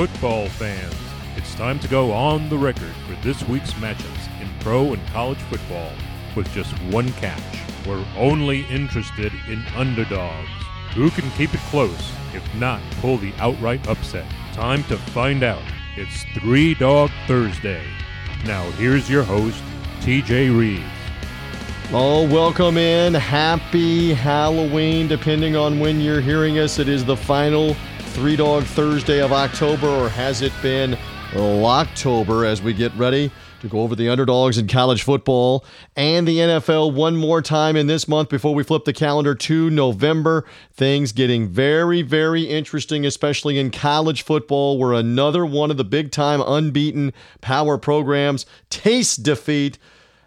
football fans. It's time to go on the record for this week's matchups in pro and college football with just one catch. We're only interested in underdogs. Who can keep it close, if not pull the outright upset? Time to find out. It's Three Dog Thursday. Now, here's your host, TJ Reed. Oh, welcome in. Happy Halloween, depending on when you're hearing us. It is the final Three Dog Thursday of October, or has it been October as we get ready to go over the underdogs in college football and the NFL one more time in this month before we flip the calendar to November. Things getting very, very interesting, especially in college football, where another one of the big time unbeaten power programs tastes defeat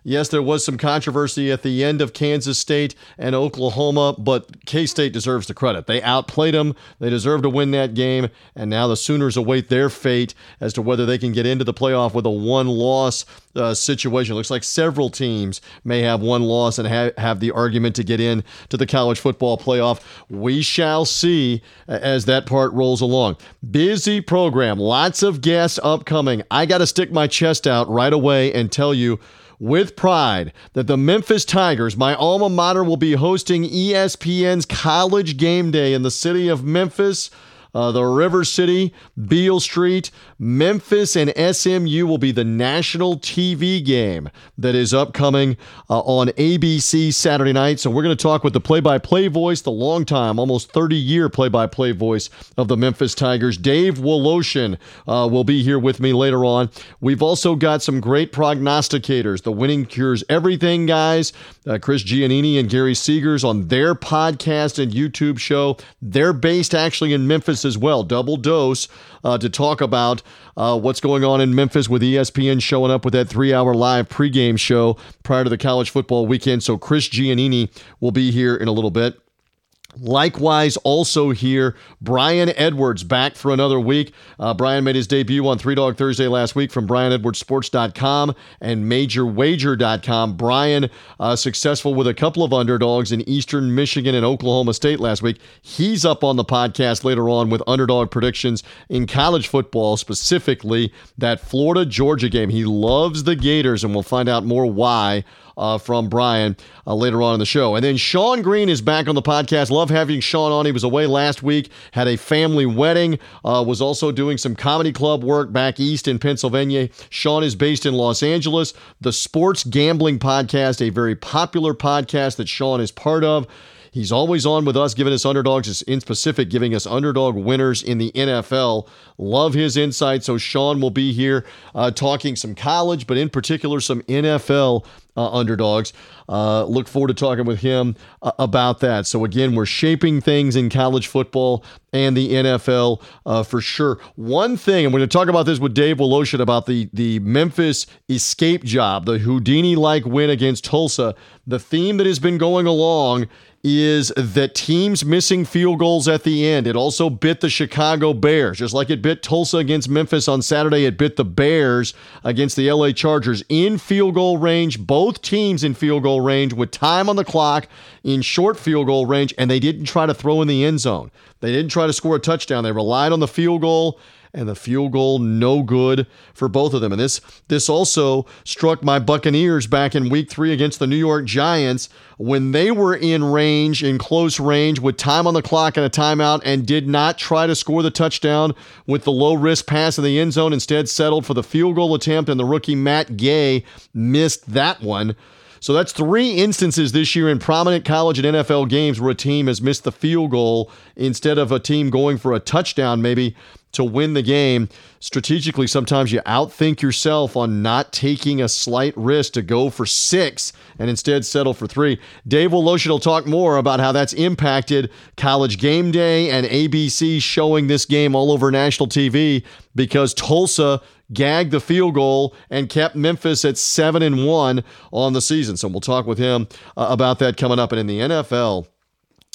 Yes, there was some controversy at the end of Kansas State and Oklahoma, but K State deserves the credit. They outplayed them, they deserve to win that game, and now the Sooners await their fate as to whether they can get into the playoff with a one loss uh, situation. Looks like several teams may have one loss and ha- have the argument to get in to the college football playoff. We shall see as that part rolls along. Busy program, lots of guests upcoming. I got to stick my chest out right away and tell you with pride that the Memphis Tigers, my alma mater, will be hosting ESPN's College Game Day in the city of Memphis uh, the River City, Beale Street, Memphis, and SMU will be the national TV game that is upcoming uh, on ABC Saturday night. So we're going to talk with the play-by-play voice, the long time, almost 30-year play-by-play voice of the Memphis Tigers, Dave Woloshin, uh, will be here with me later on. We've also got some great prognosticators. The Winning Cures Everything guys, uh, Chris Giannini and Gary Seegers on their podcast and YouTube show. They're based actually in Memphis as well. Double dose uh, to talk about uh, what's going on in Memphis with ESPN showing up with that three hour live pregame show prior to the college football weekend. So Chris Giannini will be here in a little bit. Likewise, also here, Brian Edwards back for another week. Uh, Brian made his debut on Three Dog Thursday last week from BrianEdwardsSports.com and MajorWager.com. Brian, uh, successful with a couple of underdogs in Eastern Michigan and Oklahoma State last week. He's up on the podcast later on with underdog predictions in college football, specifically that Florida Georgia game. He loves the Gators, and we'll find out more why uh, from Brian uh, later on in the show. And then Sean Green is back on the podcast. Love having Sean on. He was away last week, had a family wedding, uh, was also doing some comedy club work back east in Pennsylvania. Sean is based in Los Angeles. The Sports Gambling Podcast, a very popular podcast that Sean is part of. He's always on with us, giving us underdogs, in specific, giving us underdog winners in the NFL. Love his insight. So Sean will be here uh, talking some college, but in particular, some NFL uh, underdogs. Uh, look forward to talking with him uh, about that. So, again, we're shaping things in college football and the NFL uh, for sure. One thing, I'm going to talk about this with Dave Woloshin about the, the Memphis escape job, the Houdini like win against Tulsa. The theme that has been going along is that teams missing field goals at the end. It also bit the Chicago Bears, just like it bit Tulsa against Memphis on Saturday. It bit the Bears against the LA Chargers in field goal range, both teams in field goal range with time on the clock in short field goal range, and they didn't try to throw in the end zone. They didn't try to score a touchdown. They relied on the field goal and the field goal no good for both of them. And this this also struck my Buccaneers back in week 3 against the New York Giants when they were in range in close range with time on the clock and a timeout and did not try to score the touchdown with the low risk pass in the end zone instead settled for the field goal attempt and the rookie Matt Gay missed that one. So that's three instances this year in prominent college and NFL games where a team has missed the field goal instead of a team going for a touchdown, maybe to win the game. Strategically, sometimes you outthink yourself on not taking a slight risk to go for six and instead settle for three. Dave Woloshin will talk more about how that's impacted college game day and ABC showing this game all over national TV because Tulsa gagged the field goal and kept Memphis at seven and one on the season. So we'll talk with him uh, about that coming up. And in the NFL,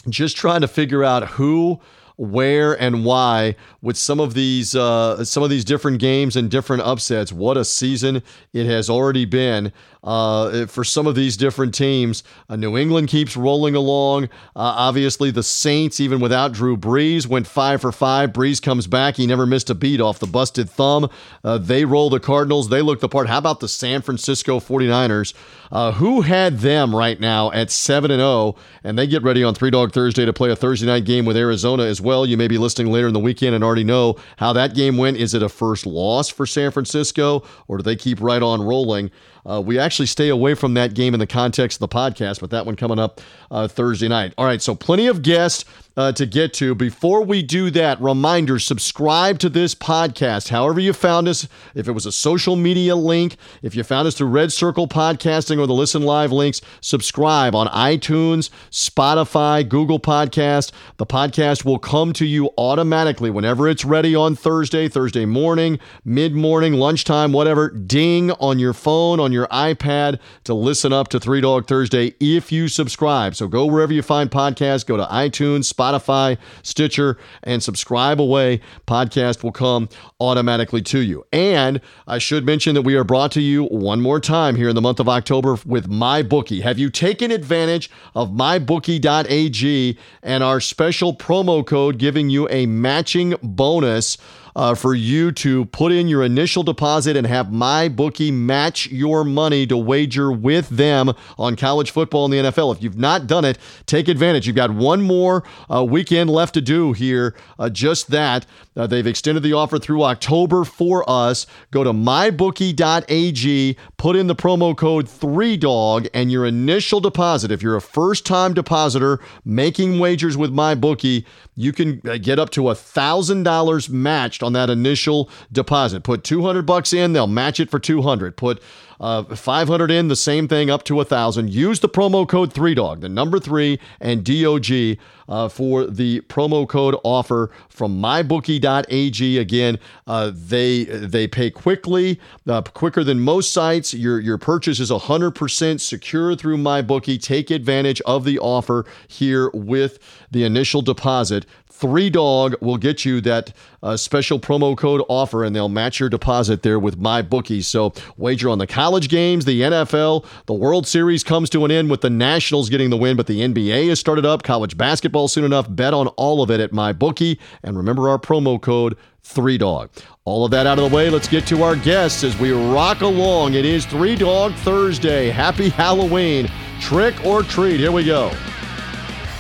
just trying to figure out who where and why with some of these uh, some of these different games and different upsets. What a season it has already been uh, for some of these different teams. Uh, New England keeps rolling along. Uh, obviously, the Saints, even without Drew Brees, went five for five. Brees comes back. He never missed a beat off the busted thumb. Uh, they roll the Cardinals. They look the part. How about the San Francisco 49ers? Uh, who had them right now at 7 and 0? And they get ready on Three Dog Thursday to play a Thursday night game with Arizona as well. You may be listening later in the weekend and already know how that game went. Is it a first loss for San Francisco, or do they keep right on rolling? Uh, we actually stay away from that game in the context of the podcast, but that one coming up uh, Thursday night. All right, so plenty of guests uh, to get to. Before we do that, reminder subscribe to this podcast. However, you found us, if it was a social media link, if you found us through Red Circle Podcasting or the Listen Live links, subscribe on iTunes, Spotify, Google Podcast. The podcast will come to you automatically whenever it's ready on Thursday, Thursday morning, mid morning, lunchtime, whatever. Ding on your phone, on your iPad to listen up to Three Dog Thursday if you subscribe. So go wherever you find podcasts, go to iTunes, Spotify, Spotify, Stitcher, and subscribe away. Podcast will come automatically to you. And I should mention that we are brought to you one more time here in the month of October with MyBookie. Have you taken advantage of mybookie.ag and our special promo code giving you a matching bonus? Uh, for you to put in your initial deposit and have my bookie match your money to wager with them on college football in the NFL. If you've not done it, take advantage. You've got one more uh, weekend left to do here. Uh, just that. Uh, they've extended the offer through October for us. Go to mybookie.ag, put in the promo code 3DOG, and your initial deposit, if you're a first time depositor making wagers with MyBookie, you can uh, get up to $1,000 matched on that initial deposit. Put 200 bucks in, they'll match it for 200. Put uh, 500 in, the same thing, up to a 1,000. Use the promo code 3DOG, the number 3, and DOG uh, for the promo code offer from mybookie.ag. Again, uh, they they pay quickly, uh, quicker than most sites. Your, your purchase is 100% secure through MyBookie. Take advantage of the offer here with the initial deposit Three Dog will get you that uh, special promo code offer, and they'll match your deposit there with my bookies. So wager on the college games, the NFL, the World Series comes to an end with the Nationals getting the win, but the NBA has started up. College basketball soon enough. Bet on all of it at my bookie, and remember our promo code Three Dog. All of that out of the way, let's get to our guests as we rock along. It is Three Dog Thursday. Happy Halloween. Trick or treat. Here we go.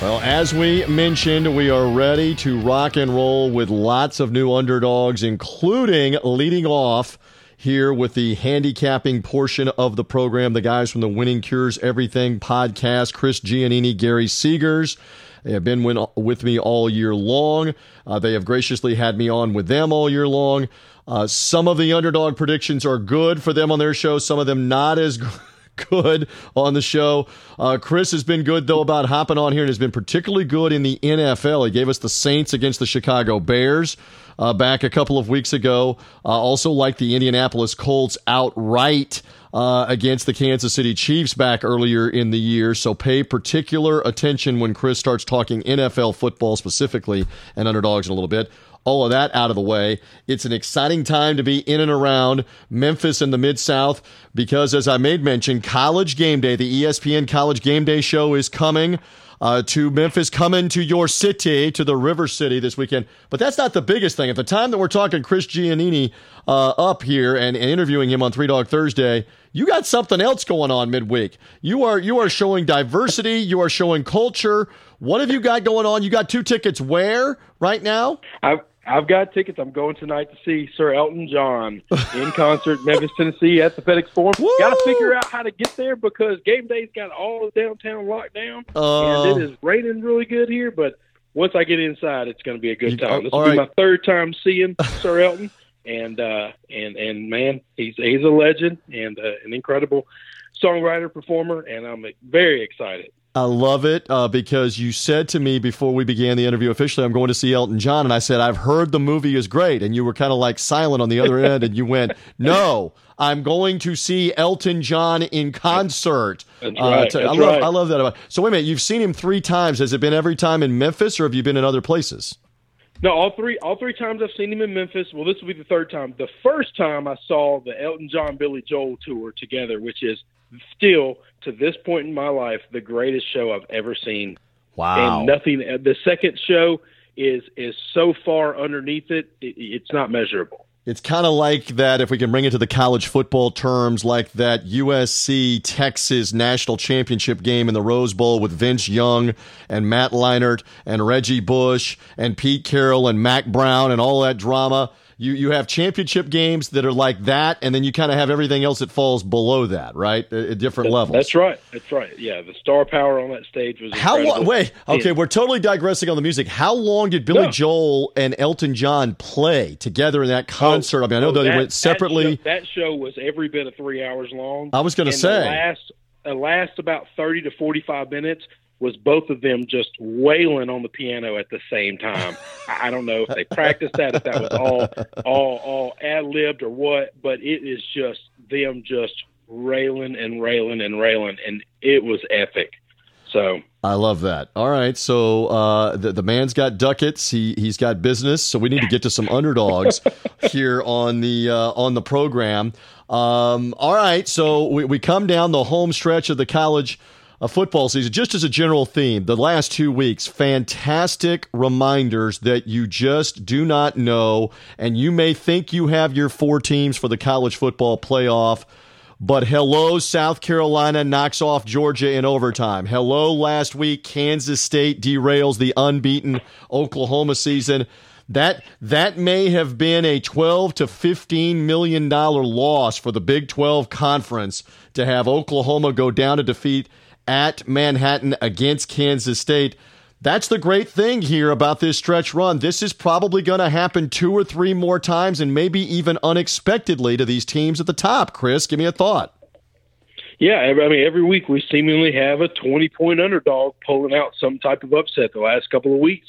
Well, as we mentioned, we are ready to rock and roll with lots of new underdogs, including leading off here with the handicapping portion of the program. The guys from the Winning Cures Everything podcast, Chris Giannini, Gary Seegers. They have been with me all year long. Uh, they have graciously had me on with them all year long. Uh, some of the underdog predictions are good for them on their show, some of them not as good good on the show. Uh, Chris has been good, though, about hopping on here and has been particularly good in the NFL. He gave us the Saints against the Chicago Bears. Uh, back a couple of weeks ago. Uh, also, like the Indianapolis Colts outright uh, against the Kansas City Chiefs back earlier in the year. So pay particular attention when Chris starts talking NFL football specifically and underdogs in a little bit all of that out of the way. It's an exciting time to be in and around Memphis and the Mid South because, as I made mention, College Game Day, the ESPN College Game Day show is coming. Uh, to Memphis, coming to your city, to the River City this weekend. But that's not the biggest thing. At the time that we're talking Chris Giannini uh, up here and, and interviewing him on Three Dog Thursday, you got something else going on midweek. You are you are showing diversity. You are showing culture. What have you got going on? You got two tickets where right now? I've I've got tickets. I'm going tonight to see Sir Elton John in concert, Memphis, Tennessee, at the FedEx Forum. Got to figure out how to get there because game day's got all of downtown locked down, uh, and it is raining really good here. But once I get inside, it's going to be a good time. This will be my third time seeing Sir Elton, and uh, and and man, he's he's a legend and uh, an incredible songwriter performer, and I'm very excited. I love it uh, because you said to me before we began the interview officially, I'm going to see Elton John. And I said, I've heard the movie is great. And you were kind of like silent on the other end. And you went, No, I'm going to see Elton John in concert. That's uh. To, That's I, love, right. I love that about So, wait a minute. You've seen him three times. Has it been every time in Memphis or have you been in other places? No, all three all three times I've seen him in Memphis. Well, this will be the third time. The first time I saw the Elton John Billy Joel tour together, which is still to this point in my life the greatest show I've ever seen. Wow. And nothing. Uh, the second show is is so far underneath it, it it's not measurable. It's kind of like that, if we can bring it to the college football terms, like that USC Texas national championship game in the Rose Bowl with Vince Young and Matt Leinart and Reggie Bush and Pete Carroll and Mack Brown and all that drama you you have championship games that are like that, and then you kind of have everything else that falls below that, right? At, at different that, levels. That's right. That's right. Yeah, the star power on that stage was how long? Wait, okay, we're totally digressing on the music. How long did Billy no. Joel and Elton John play together in that oh, concert? Oh, I mean, I know oh, they went separately. That show, that show, was every bit of three hours long. I was going to say last, last about thirty to forty five minutes was both of them just wailing on the piano at the same time. I don't know if they practiced that, if that was all all all ad libbed or what, but it is just them just railing and railing and railing, and it was epic. So I love that. All right, so uh, the the man's got ducats. He he's got business. So we need to get to some underdogs here on the uh, on the program. Um, all right, so we, we come down the home stretch of the college a football season, just as a general theme, the last two weeks, fantastic reminders that you just do not know. And you may think you have your four teams for the college football playoff. But hello, South Carolina knocks off Georgia in overtime. Hello, last week, Kansas State derails the unbeaten Oklahoma season. That that may have been a 12 to 15 million dollar loss for the Big 12 conference to have Oklahoma go down to defeat at Manhattan against Kansas State. That's the great thing here about this stretch run. This is probably going to happen two or three more times and maybe even unexpectedly to these teams at the top. Chris, give me a thought. Yeah, I mean, every week we seemingly have a 20 point underdog pulling out some type of upset the last couple of weeks.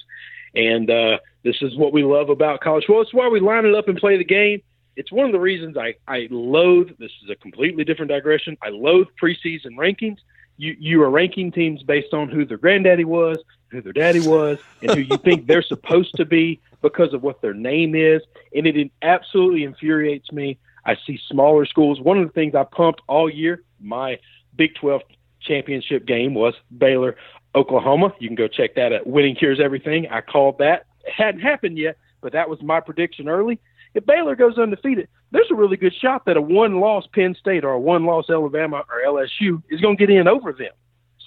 And uh, this is what we love about college football. It's why we line it up and play the game. It's one of the reasons I, I loathe, this is a completely different digression, I loathe preseason rankings you you are ranking teams based on who their granddaddy was, who their daddy was, and who you think they're supposed to be because of what their name is, and it absolutely infuriates me. I see smaller schools. One of the things I pumped all year, my Big 12 championship game was Baylor, Oklahoma. You can go check that at Winning Cures Everything. I called that. It hadn't happened yet, but that was my prediction early. If Baylor goes undefeated, there's a really good shot that a one loss Penn State or a one loss Alabama or LSU is going to get in over them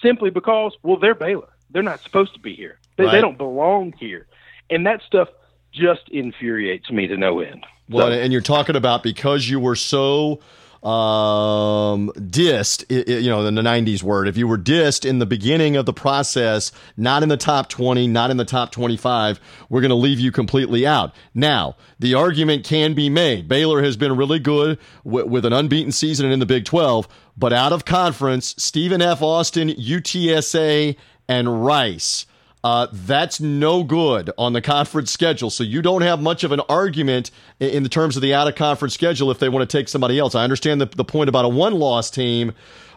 simply because, well, they're Baylor. They're not supposed to be here. They, right. they don't belong here. And that stuff just infuriates me to no end. Well, so, and you're talking about because you were so um, dissed, you know, in the 90s word, if you were dissed in the beginning of the process, not in the top 20, not in the top 25, we're going to leave you completely out. Now, the argument can be made. Baylor has been really good w- with an unbeaten season in the Big 12, but out of conference, Stephen F. Austin, UTSA, and Rice uh, that's no good on the conference schedule. So you don't have much of an argument in the terms of the out of conference schedule if they want to take somebody else. I understand the, the point about a one loss team,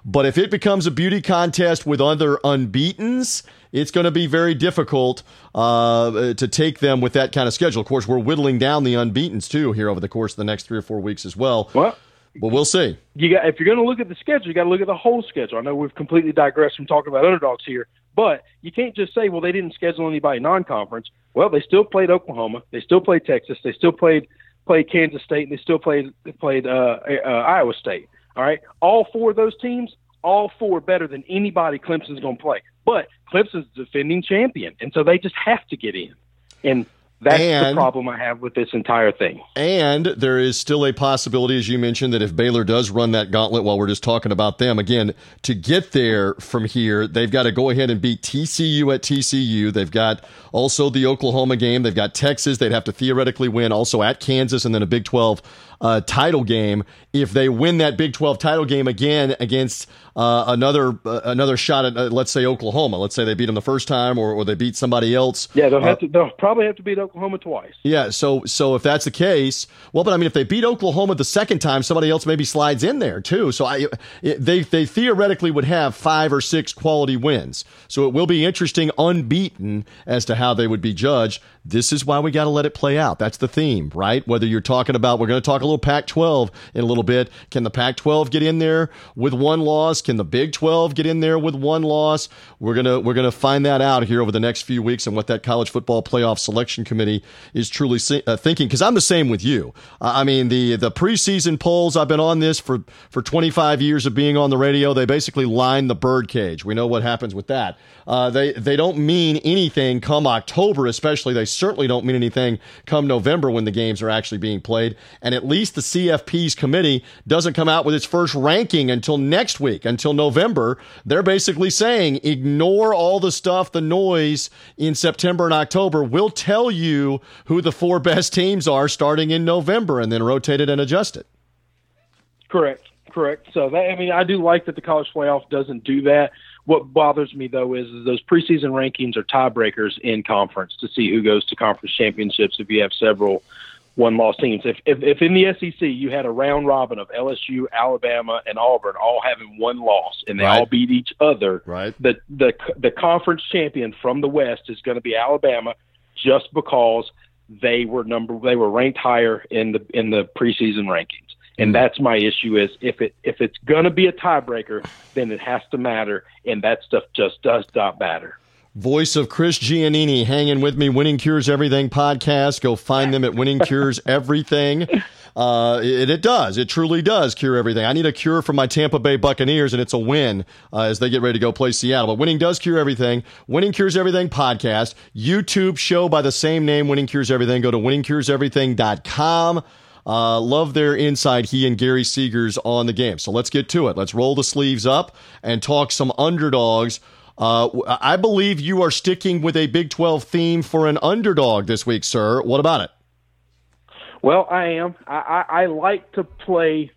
but if it becomes a beauty contest with other unbeatens, it's going to be very difficult uh, to take them with that kind of schedule. Of course, we're whittling down the unbeatens too here over the course of the next three or four weeks as well. Well, but we'll see. You got if you're going to look at the schedule, you got to look at the whole schedule. I know we've completely digressed from talking about underdogs here, but you can't just say, well, they didn't schedule anybody non-conference. Well, they still played Oklahoma, they still played Texas, they still played played Kansas State, and they still played played uh, uh, Iowa State. All right, all four of those teams, all four better than anybody Clemson's going to play. But Clemson's defending champion, and so they just have to get in. And that's and, the problem I have with this entire thing. And there is still a possibility, as you mentioned, that if Baylor does run that gauntlet while we're just talking about them, again, to get there from here, they've got to go ahead and beat TCU at TCU. They've got also the Oklahoma game. They've got Texas. They'd have to theoretically win also at Kansas and then a Big 12 uh, title game. If they win that Big 12 title game again against uh, another uh, another shot at uh, let's say Oklahoma, let's say they beat them the first time or, or they beat somebody else. Yeah, they'll have uh, to. They'll probably have to beat Oklahoma twice. Yeah, so so if that's the case, well, but I mean, if they beat Oklahoma the second time, somebody else maybe slides in there too. So I they they theoretically would have five or six quality wins. So it will be interesting, unbeaten, as to how they would be judged. This is why we got to let it play out. That's the theme, right? Whether you're talking about, we're going to talk a little Pac 12 in a little bit. Can the Pac 12 get in there with one loss? Can the Big 12 get in there with one loss? We're going to we're going to find that out here over the next few weeks and what that college football playoff selection committee is truly uh, thinking cuz I'm the same with you. I mean the the preseason polls I've been on this for for 25 years of being on the radio. They basically line the birdcage. We know what happens with that. Uh, they they don't mean anything come October, especially. They certainly don't mean anything come November when the games are actually being played. And at least the CFP's committee doesn't come out with its first ranking until next week, until November. They're basically saying ignore all the stuff, the noise in September and October. We'll tell you who the four best teams are starting in November, and then rotate it and adjust it. Correct. Correct. So that I mean, I do like that the college playoff doesn't do that. What bothers me though is, is those preseason rankings are tiebreakers in conference to see who goes to conference championships. If you have several one-loss teams, if, if if in the SEC you had a round robin of LSU, Alabama, and Auburn all having one loss and they right. all beat each other, right? The the the conference champion from the West is going to be Alabama, just because they were number they were ranked higher in the in the preseason rankings. And mm. that's my issue is if it if it's gonna be a tiebreaker, then it has to matter, and that stuff just does not matter. Voice of Chris Giannini hanging with me, Winning Cures Everything podcast. Go find them at Winning Cures Everything. Uh, it, it, does. It truly does cure everything. I need a cure for my Tampa Bay Buccaneers, and it's a win uh, as they get ready to go play Seattle. But winning does cure everything. Winning Cures Everything podcast, YouTube show by the same name, Winning Cures Everything. Go to winningcureseverything.com. Uh, love their insight, he and Gary Seegers on the game. So let's get to it. Let's roll the sleeves up and talk some underdogs. Uh, I believe you are sticking with a Big 12 theme for an underdog this week, sir. What about it? Well, I am. I, I, I like to play.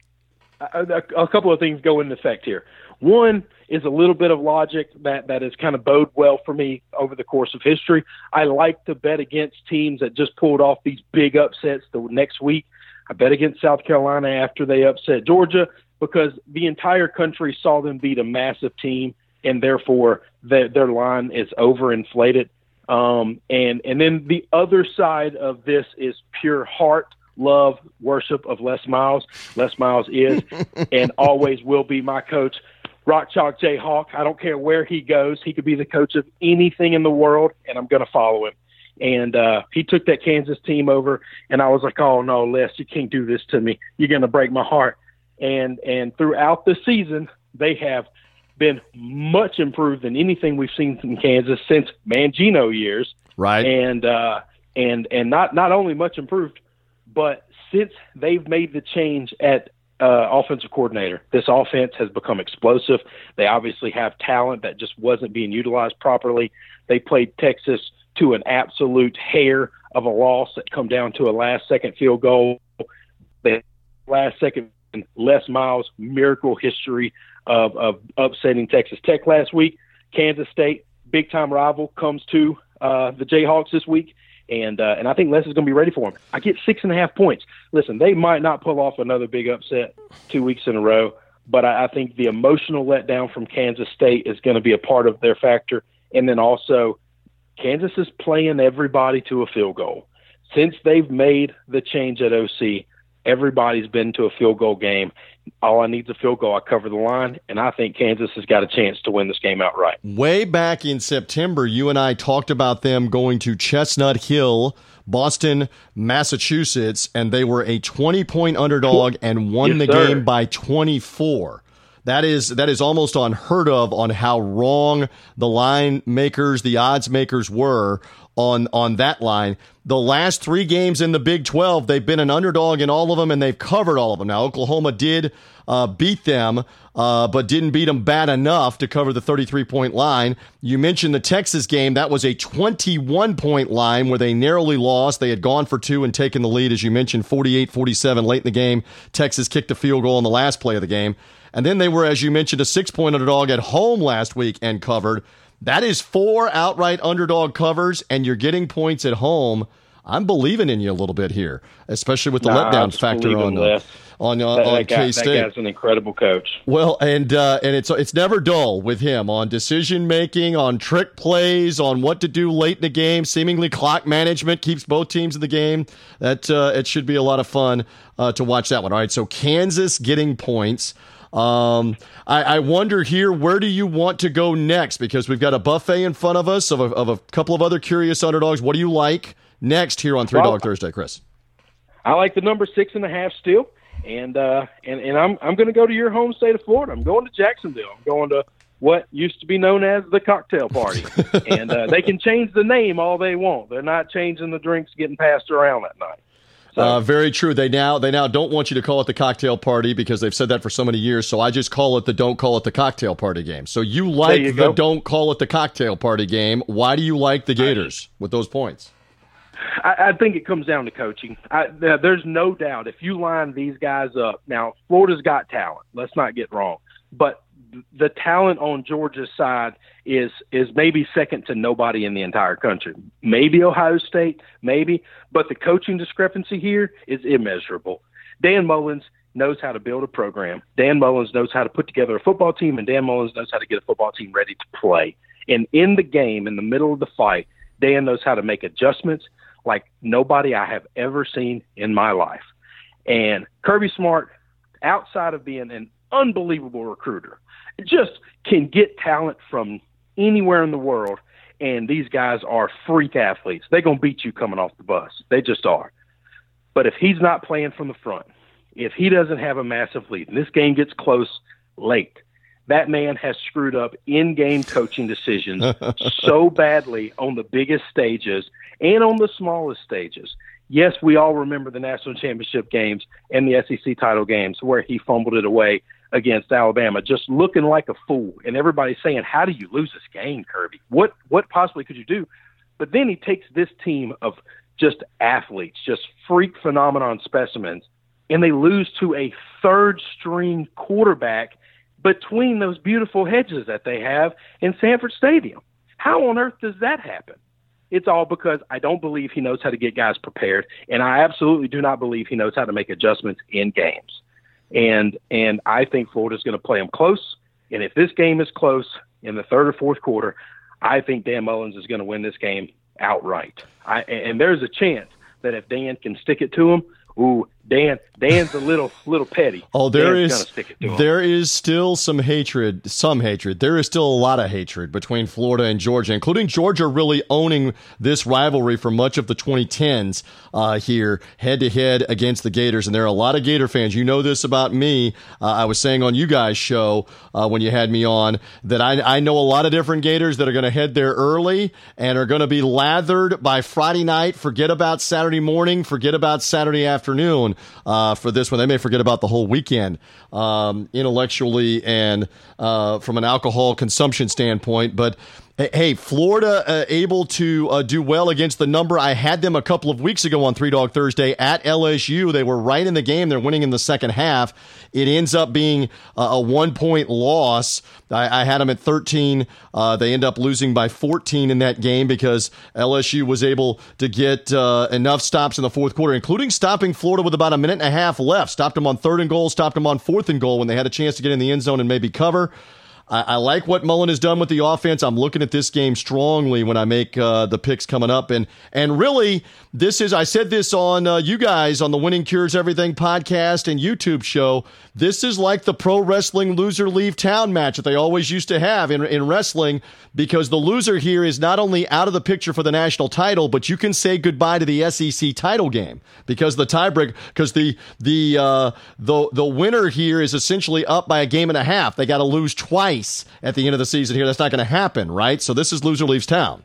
A, a, a couple of things go into effect here. One is a little bit of logic that that has kind of bode well for me over the course of history. I like to bet against teams that just pulled off these big upsets the next week. I bet against South Carolina after they upset Georgia because the entire country saw them beat a massive team, and therefore their, their line is overinflated. Um, and and then the other side of this is pure heart, love, worship of Les Miles. Les Miles is and always will be my coach. Rock Chalk Jayhawk. I don't care where he goes. He could be the coach of anything in the world, and I'm going to follow him and uh, he took that Kansas team over, and I was like, "Oh no, Les, you can't do this to me. You're going to break my heart." And and throughout the season, they have been much improved than anything we've seen from Kansas since Mangino years. Right. And uh, and and not not only much improved, but since they've made the change at uh, offensive coordinator. This offense has become explosive. They obviously have talent that just wasn't being utilized properly. They played Texas to an absolute hair of a loss that come down to a last second field goal. The last second Les Miles miracle history of, of upsetting Texas Tech last week. Kansas State, big time rival, comes to uh, the Jayhawks this week, and uh, and I think Les is going to be ready for them. I get six and a half points. Listen, they might not pull off another big upset two weeks in a row, but I, I think the emotional letdown from Kansas State is going to be a part of their factor, and then also Kansas is playing everybody to a field goal. Since they've made the change at OC, everybody's been to a field goal game. All I need is a field goal. I cover the line, and I think Kansas has got a chance to win this game outright. Way back in September, you and I talked about them going to Chestnut Hill, Boston, Massachusetts, and they were a 20 point underdog and won yes, the sir. game by 24. That is that is almost unheard of on how wrong the line makers, the odds makers were on on that line. The last three games in the Big 12, they've been an underdog in all of them, and they've covered all of them. Now Oklahoma did uh, beat them, uh, but didn't beat them bad enough to cover the 33 point line. You mentioned the Texas game; that was a 21 point line where they narrowly lost. They had gone for two and taken the lead, as you mentioned, 48-47 late in the game. Texas kicked a field goal in the last play of the game. And then they were, as you mentioned, a six point underdog at home last week and covered. That is four outright underdog covers, and you're getting points at home. I'm believing in you a little bit here, especially with the nah, letdown factor on uh, on uh, that, on K State. That guy's an incredible coach. Well, and uh, and it's it's never dull with him on decision making, on trick plays, on what to do late in the game. Seemingly clock management keeps both teams in the game. That uh, it should be a lot of fun uh, to watch that one. All right, so Kansas getting points. Um, I, I, wonder here, where do you want to go next? Because we've got a buffet in front of us of a, of a couple of other curious underdogs. What do you like next here on Three well, Dog Thursday, Chris? I like the number six and a half still, and uh, and and I'm I'm going to go to your home state of Florida. I'm going to Jacksonville. I'm going to what used to be known as the cocktail party, and uh, they can change the name all they want. They're not changing the drinks getting passed around that night. So. Uh, very true. They now they now don't want you to call it the cocktail party because they've said that for so many years. So I just call it the don't call it the cocktail party game. So you like you the go. don't call it the cocktail party game. Why do you like the Gators with those points? I, I think it comes down to coaching. I, there's no doubt if you line these guys up now, Florida's got talent. Let's not get wrong, but the talent on Georgia's side is is maybe second to nobody in the entire country. Maybe Ohio State, maybe, but the coaching discrepancy here is immeasurable. Dan Mullins knows how to build a program. Dan Mullins knows how to put together a football team, and Dan Mullins knows how to get a football team ready to play. And in the game, in the middle of the fight, Dan knows how to make adjustments like nobody I have ever seen in my life. And Kirby Smart, outside of being an unbelievable recruiter, just can get talent from anywhere in the world. And these guys are freak athletes. They're going to beat you coming off the bus. They just are. But if he's not playing from the front, if he doesn't have a massive lead, and this game gets close late, that man has screwed up in game coaching decisions so badly on the biggest stages and on the smallest stages. Yes, we all remember the national championship games and the SEC title games where he fumbled it away against Alabama, just looking like a fool, and everybody's saying, "How do you lose this game, Kirby? What what possibly could you do?" But then he takes this team of just athletes, just freak phenomenon specimens, and they lose to a third string quarterback between those beautiful hedges that they have in Sanford Stadium. How on earth does that happen? It's all because I don't believe he knows how to get guys prepared, and I absolutely do not believe he knows how to make adjustments in games and and I think Florida's going to play them close. And if this game is close in the third or fourth quarter, I think Dan Mullins is going to win this game outright. I, and there's a chance that if Dan can stick it to him, ooh, Dan Dan's a little little petty. Oh, there Dan's is there is still some hatred, some hatred. There is still a lot of hatred between Florida and Georgia, including Georgia really owning this rivalry for much of the 2010s uh, here, head to head against the Gators. And there are a lot of Gator fans. You know this about me. Uh, I was saying on you guys' show uh, when you had me on that I, I know a lot of different Gators that are going to head there early and are going to be lathered by Friday night. Forget about Saturday morning. Forget about Saturday afternoon uh, for this one. They may forget about the whole weekend um, intellectually and uh, from an alcohol consumption standpoint. But Hey, Florida uh, able to uh, do well against the number. I had them a couple of weeks ago on Three Dog Thursday at LSU. They were right in the game. They're winning in the second half. It ends up being uh, a one point loss. I, I, had them at 13. Uh, they end up losing by 14 in that game because LSU was able to get uh, enough stops in the fourth quarter, including stopping Florida with about a minute and a half left. Stopped them on third and goal, stopped them on fourth and goal when they had a chance to get in the end zone and maybe cover. I, I, like what Mullen has done with the offense. I'm looking at this game strongly when I make uh, the picks coming up, and and really, this is I said this on uh, you guys on the Winning Cures Everything podcast and YouTube show. This is like the pro wrestling loser leave town match that they always used to have in in wrestling because the loser here is not only out of the picture for the national title, but you can say goodbye to the SEC title game because the tiebreak because the the uh, the the winner here is essentially up by a game and a half. They got to lose twice twice at the end of the season here. That's not going to happen, right? So this is loser leaves town.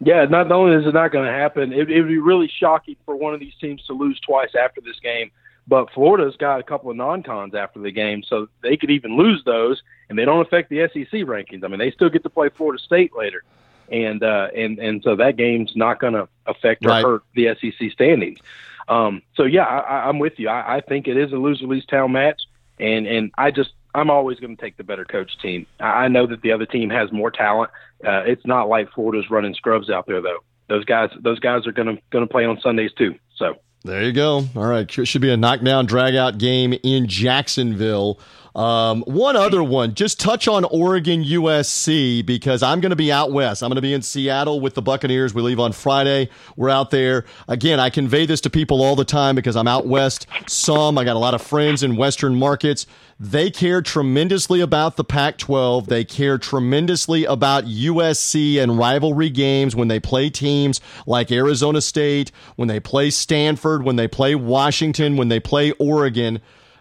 Yeah, not only is it not going to happen, it, it would be really shocking for one of these teams to lose twice after this game. But Florida's got a couple of non-cons after the game, so they could even lose those, and they don't affect the SEC rankings. I mean, they still get to play Florida State later, and uh, and and so that game's not going to affect or right. hurt the SEC standings. Um, so yeah, I, I'm with you. I, I think it is a loser leaves town match, and and I just I'm always going to take the better coach team. I know that the other team has more talent. Uh, it's not like Florida's running scrubs out there, though. those guys those guys are going to going to play on Sundays too. So there you go. All right, should be a knockdown drag out game in Jacksonville. Um, one other one, just touch on Oregon USC because I'm going to be out west. I'm going to be in Seattle with the Buccaneers. We leave on Friday. We're out there. Again, I convey this to people all the time because I'm out west. Some, I got a lot of friends in Western markets. They care tremendously about the Pac 12. They care tremendously about USC and rivalry games when they play teams like Arizona State, when they play Stanford, when they play Washington, when they play Oregon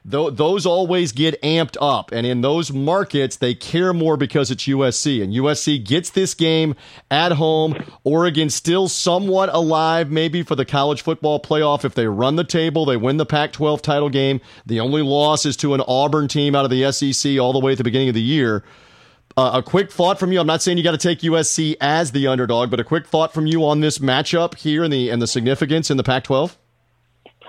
those always get amped up. And in those markets, they care more because it's USC. And USC gets this game at home. Oregon still somewhat alive, maybe for the college football playoff. If they run the table, they win the Pac 12 title game. The only loss is to an Auburn team out of the SEC all the way at the beginning of the year. Uh, a quick thought from you. I'm not saying you got to take USC as the underdog, but a quick thought from you on this matchup here and the and the significance in the Pac-12.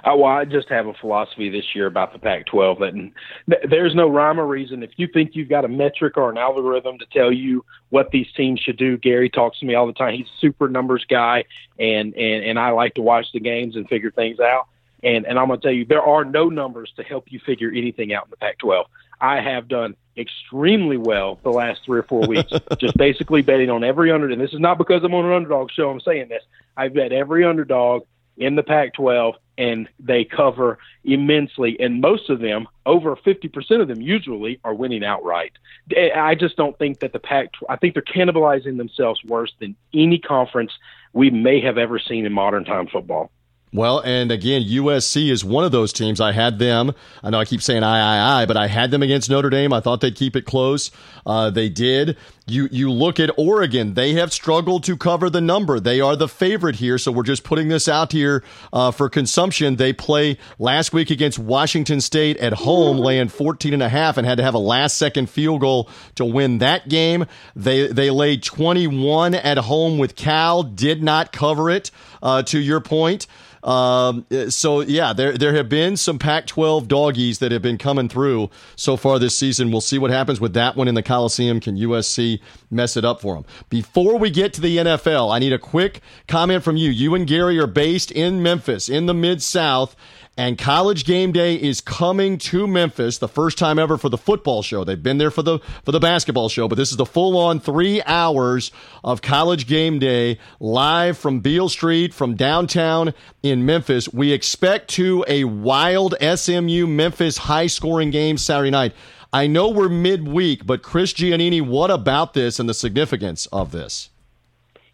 I, well, I just have a philosophy this year about the Pac-12 that there's no rhyme or reason. If you think you've got a metric or an algorithm to tell you what these teams should do, Gary talks to me all the time. He's a super numbers guy, and and and I like to watch the games and figure things out. And and I'm going to tell you, there are no numbers to help you figure anything out in the Pac-12. I have done extremely well the last three or four weeks, just basically betting on every underdog. And this is not because I'm on an underdog show. I'm saying this. I've bet every underdog in the Pac 12, and they cover immensely. And most of them, over 50% of them, usually are winning outright. Eh, I just don't think that the Pac, I think they're cannibalizing themselves worse than any conference we may have ever seen in modern time football. Well, and again, USC is one of those teams. I had them. I know I keep saying I, I, I, but I had them against Notre Dame. I thought they'd keep it close. Uh, they did. You you look at Oregon. They have struggled to cover the number. They are the favorite here. So we're just putting this out here uh, for consumption. They play last week against Washington State at home, laying 14 and a half, and had to have a last second field goal to win that game. They they laid 21 at home with Cal. Did not cover it. Uh, to your point. Um, so yeah, there there have been some Pac-12 doggies that have been coming through so far this season. We'll see what happens with that one in the Coliseum. Can USC mess it up for them? Before we get to the NFL, I need a quick comment from you. You and Gary are based in Memphis, in the Mid South. And college game day is coming to Memphis, the first time ever for the football show. They've been there for the for the basketball show, but this is the full on three hours of college game day live from Beale Street, from downtown in Memphis. We expect to a wild SMU Memphis high scoring game Saturday night. I know we're midweek, but Chris Giannini, what about this and the significance of this?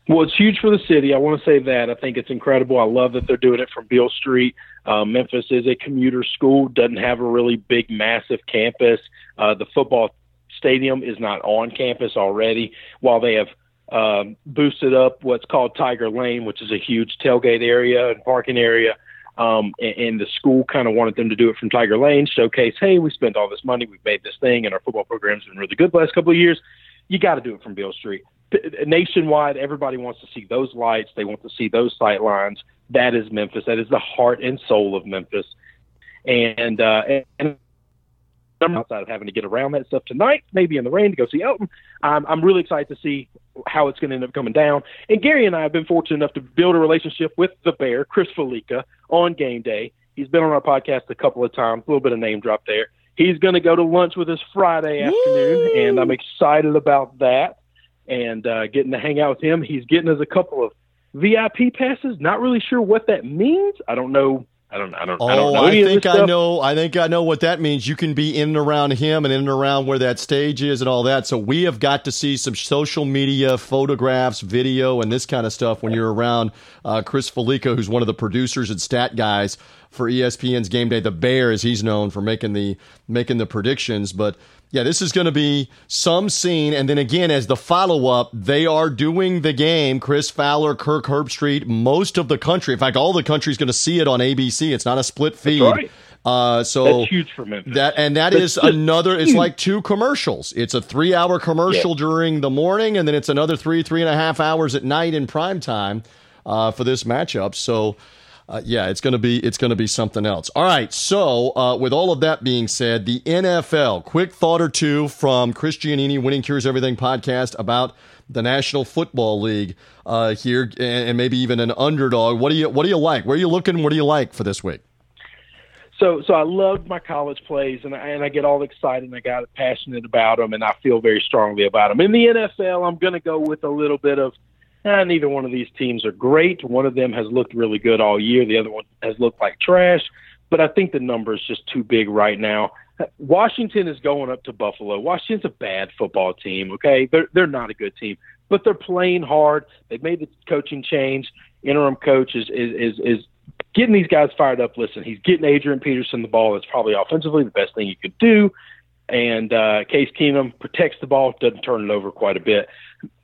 Well, it's huge for the city. I want to say that. I think it's incredible. I love that they're doing it from Beale Street. Uh, Memphis is a commuter school, doesn't have a really big, massive campus. Uh, the football stadium is not on campus already, while they have um, boosted up what's called Tiger Lane, which is a huge tailgate area and parking area. Um, and, and the school kind of wanted them to do it from Tiger Lane, showcase, hey, we spent all this money, we've made this thing, and our football program's been really good the last couple of years. You got to do it from Beale Street nationwide, everybody wants to see those lights. They want to see those sight lines. That is Memphis. That is the heart and soul of Memphis. And uh, and outside of having to get around that stuff tonight, maybe in the rain to go see Elton, I'm I'm really excited to see how it's going to end up coming down. And Gary and I have been fortunate enough to build a relationship with the Bear, Chris Fallica, on game day. He's been on our podcast a couple of times. A little bit of name drop there. He's going to go to lunch with us Friday afternoon, Woo! and I'm excited about that and uh, getting to hang out with him. He's getting us a couple of VIP passes. Not really sure what that means. I don't know. I don't. I don't. Oh, I, don't know I think I know. I think I know what that means. You can be in and around him and in and around where that stage is and all that. So we have got to see some social media photographs, video, and this kind of stuff when you're around uh, Chris Fallica, who's one of the producers and stat guys for ESPN's Game Day. The Bear, as he's known for making the making the predictions, but yeah, this is going to be some scene. And then again, as the follow up, they are doing the game. Chris Fowler, Kirk Herbstreit, most of the country. In fact, all the country is going to see it on ABC. It's not a split feed. Right. Uh, so that's huge for Memphis. That and that that's is another. It's like two commercials. It's a three-hour commercial yeah. during the morning, and then it's another three, three and a half hours at night in prime time uh, for this matchup. So uh, yeah, it's gonna be it's gonna be something else. All right. So uh, with all of that being said, the NFL. Quick thought or two from Chris Giannini, Winning Cures Everything podcast about the National Football League uh, here, and maybe even an underdog. What do you what do you like? Where are you looking? What do you like for this week? So, so I loved my college plays, and I, and I get all excited, and I got passionate about them, and I feel very strongly about them. In the NFL, I'm going to go with a little bit of eh, neither one of these teams are great. One of them has looked really good all year. The other one has looked like trash. But I think the number is just too big right now. Washington is going up to Buffalo. Washington's a bad football team. Okay, they're they're not a good team, but they're playing hard. They've made the coaching change. Interim coach is is is, is getting these guys fired up. Listen, he's getting Adrian Peterson the ball. It's probably offensively the best thing you could do. And uh, Case Keenum protects the ball, doesn't turn it over quite a bit.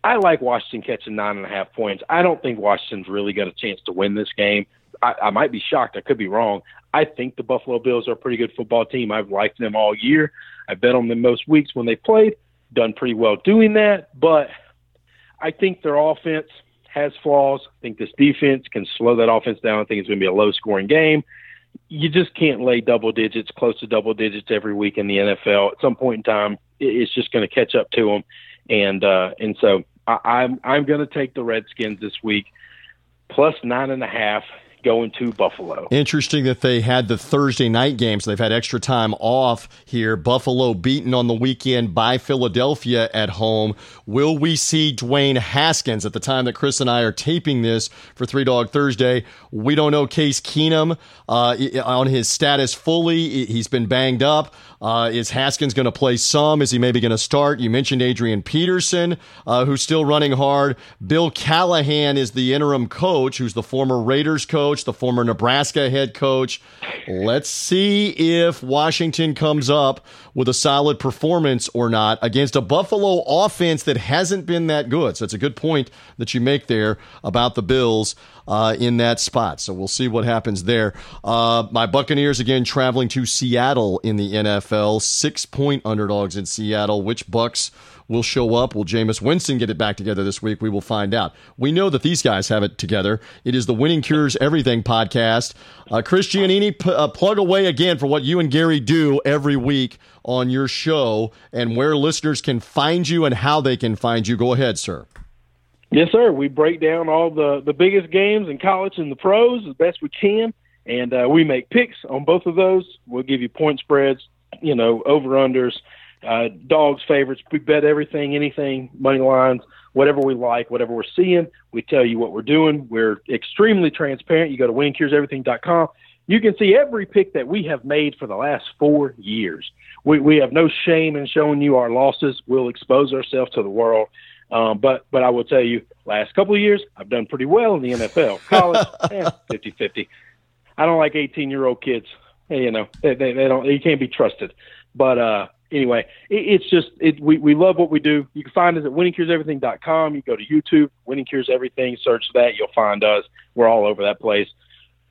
I like Washington catching nine and a half points. I don't think Washington's really got a chance to win this game. I, I might be shocked. I could be wrong. I think the Buffalo Bills are a pretty good football team. I've liked them all year. I bet on them most weeks when they played. Done pretty well doing that. But I think their offense has flaws. I think this defense can slow that offense down. I think it's going to be a low scoring game. You just can't lay double digits, close to double digits every week in the NFL. At some point in time, it's just going to catch up to them and uh, and so I, I'm I'm going to take the Redskins this week, plus nine and a half going to Buffalo. Interesting that they had the Thursday night games. They've had extra time off here. Buffalo beaten on the weekend by Philadelphia at home. Will we see Dwayne Haskins at the time that Chris and I are taping this for Three Dog Thursday? We don't know Case Keenum uh, on his status fully. He's been banged up. Uh, is Haskins going to play some? Is he maybe going to start? You mentioned Adrian Peterson, uh, who's still running hard. Bill Callahan is the interim coach, who's the former Raiders coach, the former Nebraska head coach. Let's see if Washington comes up with a solid performance or not against a Buffalo offense that hasn't been that good. So it's a good point that you make there about the Bills uh, in that spot. So we'll see what happens there. Uh, my Buccaneers again traveling to Seattle in the NFL. Six point underdogs in Seattle. Which Bucks will show up? Will Jameis Winston get it back together this week? We will find out. We know that these guys have it together. It is the Winning Cures Everything podcast. Uh, Chris Giannini, p- uh, plug away again for what you and Gary do every week on your show and where listeners can find you and how they can find you. Go ahead, sir. Yes, sir. We break down all the the biggest games in college and the pros as best we can, and uh, we make picks on both of those. We'll give you point spreads, you know, over unders, uh, dogs favorites. We bet everything, anything, money lines, whatever we like, whatever we're seeing. We tell you what we're doing. We're extremely transparent. You go to winningcureseverything.com. You can see every pick that we have made for the last four years. We, we have no shame in showing you our losses. We'll expose ourselves to the world. Um, but but I will tell you, last couple of years, I've done pretty well in the NFL. College, eh, 50-50. I don't like 18 year old kids. You know, they, they, they don't. You can't be trusted. But uh, anyway, it, it's just it. We, we love what we do. You can find us at winningcureseverything.com. You go to YouTube, Winning Cures Everything. Search that, you'll find us. We're all over that place.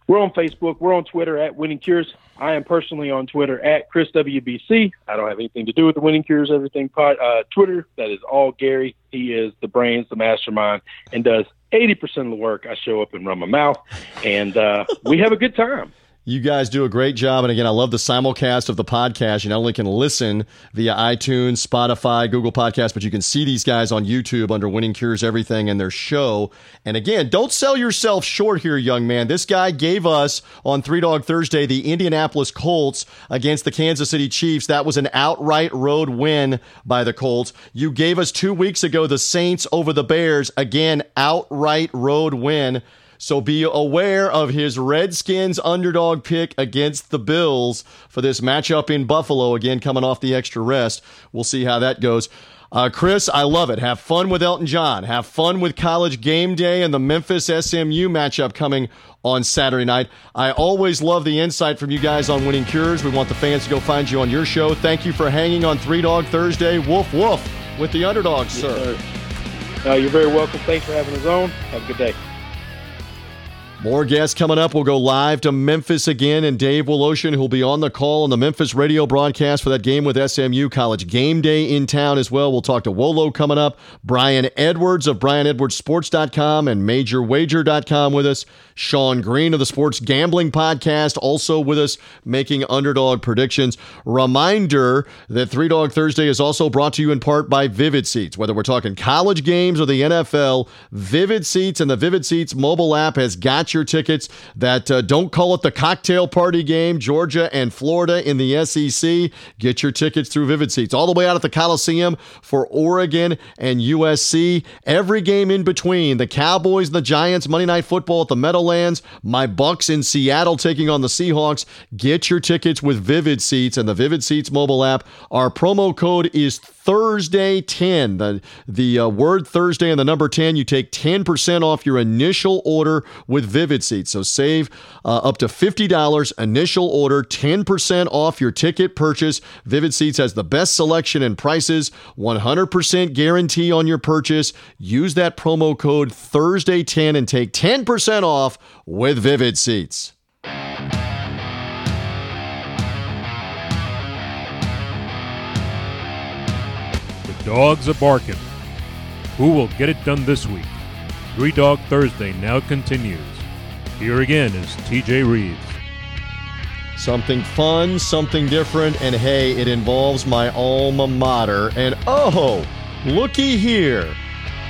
We're on Facebook. We're on Twitter at Winning Cures. I am personally on Twitter at Chris WBC. I don't have anything to do with the Winning Cures Everything pod, uh, Twitter. That is all Gary. He is the brains, the mastermind, and does 80% of the work. I show up and run my mouth, and uh, we have a good time. You guys do a great job. And again, I love the simulcast of the podcast. You not only can listen via iTunes, Spotify, Google Podcasts, but you can see these guys on YouTube under Winning Cures Everything and their show. And again, don't sell yourself short here, young man. This guy gave us on Three Dog Thursday the Indianapolis Colts against the Kansas City Chiefs. That was an outright road win by the Colts. You gave us two weeks ago the Saints over the Bears. Again, outright road win. So be aware of his Redskins underdog pick against the Bills for this matchup in Buffalo. Again, coming off the extra rest. We'll see how that goes. Uh, Chris, I love it. Have fun with Elton John. Have fun with college game day and the Memphis SMU matchup coming on Saturday night. I always love the insight from you guys on winning cures. We want the fans to go find you on your show. Thank you for hanging on Three Dog Thursday. Woof, woof with the underdogs, sir. Yes, sir. Uh, you're very welcome. Thanks for having us on. Have a good day. More guests coming up. We'll go live to Memphis again, and Dave Woloshin, who'll be on the call on the Memphis radio broadcast for that game with SMU College Game Day in town as well. We'll talk to Wolo coming up. Brian Edwards of BrianEdwardsSports.com and MajorWager.com with us. Sean Green of the Sports Gambling Podcast also with us making underdog predictions. Reminder that Three Dog Thursday is also brought to you in part by Vivid Seats. Whether we're talking college games or the NFL, Vivid Seats and the Vivid Seats mobile app has got your tickets. That uh, don't call it the cocktail party game, Georgia and Florida in the SEC. Get your tickets through Vivid Seats all the way out at the Coliseum for Oregon and USC. Every game in between, the Cowboys and the Giants, Monday Night Football at the Meadowlands, my Bucks in Seattle taking on the Seahawks. Get your tickets with Vivid Seats and the Vivid Seats mobile app. Our promo code is Thursday 10. The, the uh, word Thursday and the number 10, you take 10% off your initial order with Vivid Seats. So save uh, up to $50 initial order, 10% off your ticket purchase. Vivid Seats has the best selection and prices, 100% guarantee on your purchase. Use that promo code Thursday 10 and take 10% off with Vivid Seats. Dogs are barking. Who will get it done this week? Three Dog Thursday now continues. Here again is TJ Reeves. Something fun, something different, and hey, it involves my alma mater. And oh, looky here.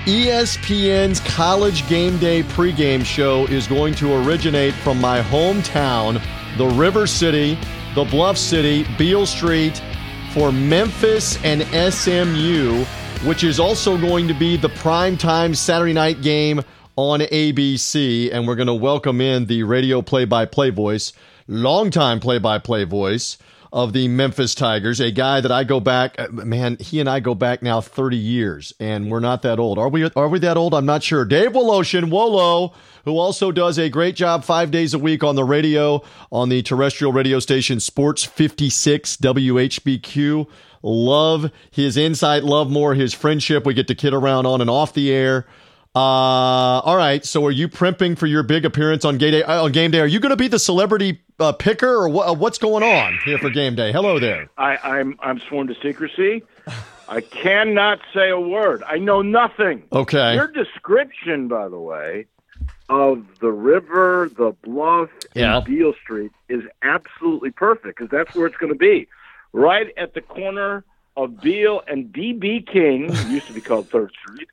ESPN's College Game Day pregame show is going to originate from my hometown, the River City, the Bluff City, Beale Street, for Memphis and SMU, which is also going to be the primetime Saturday night game on ABC. And we're going to welcome in the radio play by play voice, longtime play by play voice of the Memphis Tigers, a guy that I go back, uh, man, he and I go back now 30 years, and we're not that old. Are we, are we that old? I'm not sure. Dave Woloshin, Wolo, who also does a great job five days a week on the radio, on the terrestrial radio station Sports 56 WHBQ. Love his insight, love more his friendship. We get to kid around on and off the air. Uh, all right. So, are you primping for your big appearance on game day? Uh, on game day, are you going to be the celebrity uh, picker, or what, uh, what's going on here for game day? Hello there. I, I'm I'm sworn to secrecy. I cannot say a word. I know nothing. Okay. Your description, by the way, of the river, the bluff, yeah. and Beale Street is absolutely perfect because that's where it's going to be, right at the corner of Beale and BB King, used to be called Third Street